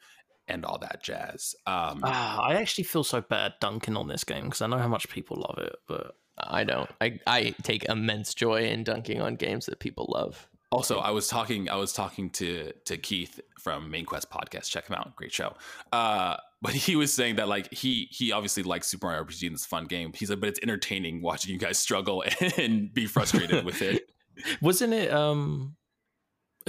[SPEAKER 1] and all that jazz. Um
[SPEAKER 2] Ah, I actually feel so bad dunking on this game because I know how much people love it, but
[SPEAKER 3] I don't. I, I take immense joy in dunking on games that people love.
[SPEAKER 1] also I was talking I was talking to to Keith from Main Quest podcast. Check him out. Great show. Uh but he was saying that like he he obviously likes Super Mario RPG and it's a fun game. He's like, but it's entertaining watching you guys struggle and be frustrated with it.
[SPEAKER 2] wasn't it? Um,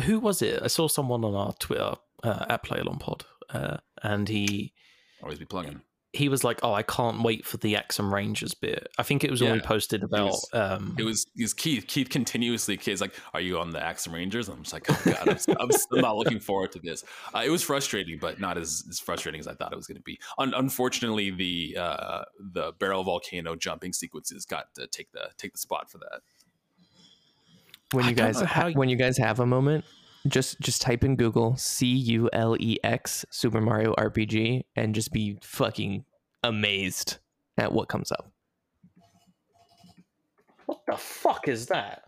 [SPEAKER 2] who was it? I saw someone on our Twitter uh, at Playlon Pod, uh, and he
[SPEAKER 1] Always be plugging.
[SPEAKER 2] He was like, "Oh, I can't wait for the Axem Rangers bit." I think it was when we posted about.
[SPEAKER 1] was-
[SPEAKER 2] um,
[SPEAKER 1] It was it was Keith. Keith continuously kids like, "Are you on the Axem Rangers?" I'm just like, "Oh god, I'm, I'm, I'm not looking forward to this." Uh, it was frustrating, but not as, as frustrating as I thought it was going to be. Un- unfortunately, the uh, the barrel volcano jumping sequences got to take the take the spot for that.
[SPEAKER 3] When you guys
[SPEAKER 2] know how
[SPEAKER 3] ha-
[SPEAKER 2] you-
[SPEAKER 3] when you guys have a moment, just just type in Google C U L E X Super Mario RPG and just be fucking amazed at what comes up.
[SPEAKER 2] what the fuck is that?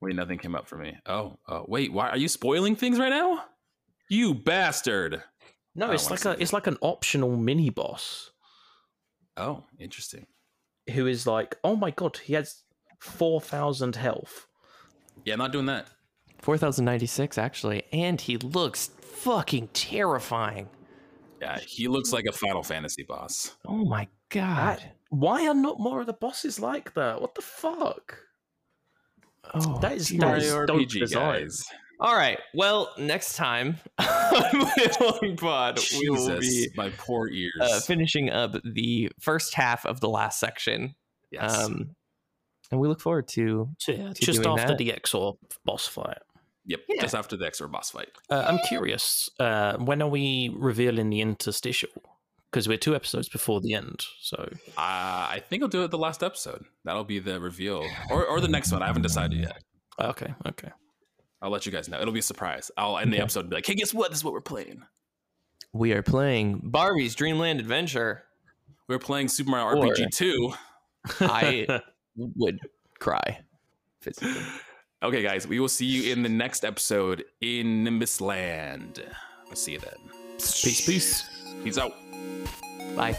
[SPEAKER 1] Wait, nothing came up for me. Oh, uh, wait, why are you spoiling things right now? You bastard!
[SPEAKER 2] No, it's like a
[SPEAKER 1] it.
[SPEAKER 2] it's like an optional mini boss
[SPEAKER 1] Oh, interesting.
[SPEAKER 2] who is like, oh my god, he has four thousand health.
[SPEAKER 1] Yeah, I'm not doing that.
[SPEAKER 3] Four thousand ninety six actually, and he looks fucking terrifying.
[SPEAKER 1] Yeah, he looks like a Final Fantasy boss.
[SPEAKER 3] Oh my god.
[SPEAKER 2] Why are not more of the bosses like that? What the fuck?
[SPEAKER 3] Oh,
[SPEAKER 2] That is
[SPEAKER 3] geez.
[SPEAKER 2] that is dope
[SPEAKER 1] RPG
[SPEAKER 2] design.
[SPEAKER 1] guys.
[SPEAKER 3] All right. Well, next time on Wailing Pod, we will be
[SPEAKER 1] my poor ears.
[SPEAKER 3] uh, finishing up the first half of the last section.
[SPEAKER 1] yes.
[SPEAKER 3] Um, and we look forward to.
[SPEAKER 2] So yeah,
[SPEAKER 3] To
[SPEAKER 2] just
[SPEAKER 3] doing
[SPEAKER 2] after
[SPEAKER 3] that.
[SPEAKER 2] the Exor boss fight.
[SPEAKER 1] Yep.
[SPEAKER 3] yeah.
[SPEAKER 1] Just after the Exor boss fight.
[SPEAKER 2] Uh, I'm curious. Uh, when are we revealing the interstitial? Because we're two episodes before the end. So
[SPEAKER 1] Uh, I think I'll do it the last episode. That'll be the reveal, or or the next one. I haven't decided yet.
[SPEAKER 2] okay, okay.
[SPEAKER 1] I'll let you guys know. It'll be a surprise. I'll end the episode and be like, "Hey, guess what? This is what we're playing.
[SPEAKER 3] We are playing Barbie's Dreamland Adventure.
[SPEAKER 1] We're playing Super Mario
[SPEAKER 3] Or-
[SPEAKER 1] RPG 2.
[SPEAKER 3] I would cry physically.
[SPEAKER 1] Okay, guys, we will see you in the next episode in Nimbus Land. I'll see you then.
[SPEAKER 2] peace, peace.
[SPEAKER 1] Peace out.
[SPEAKER 3] Bye.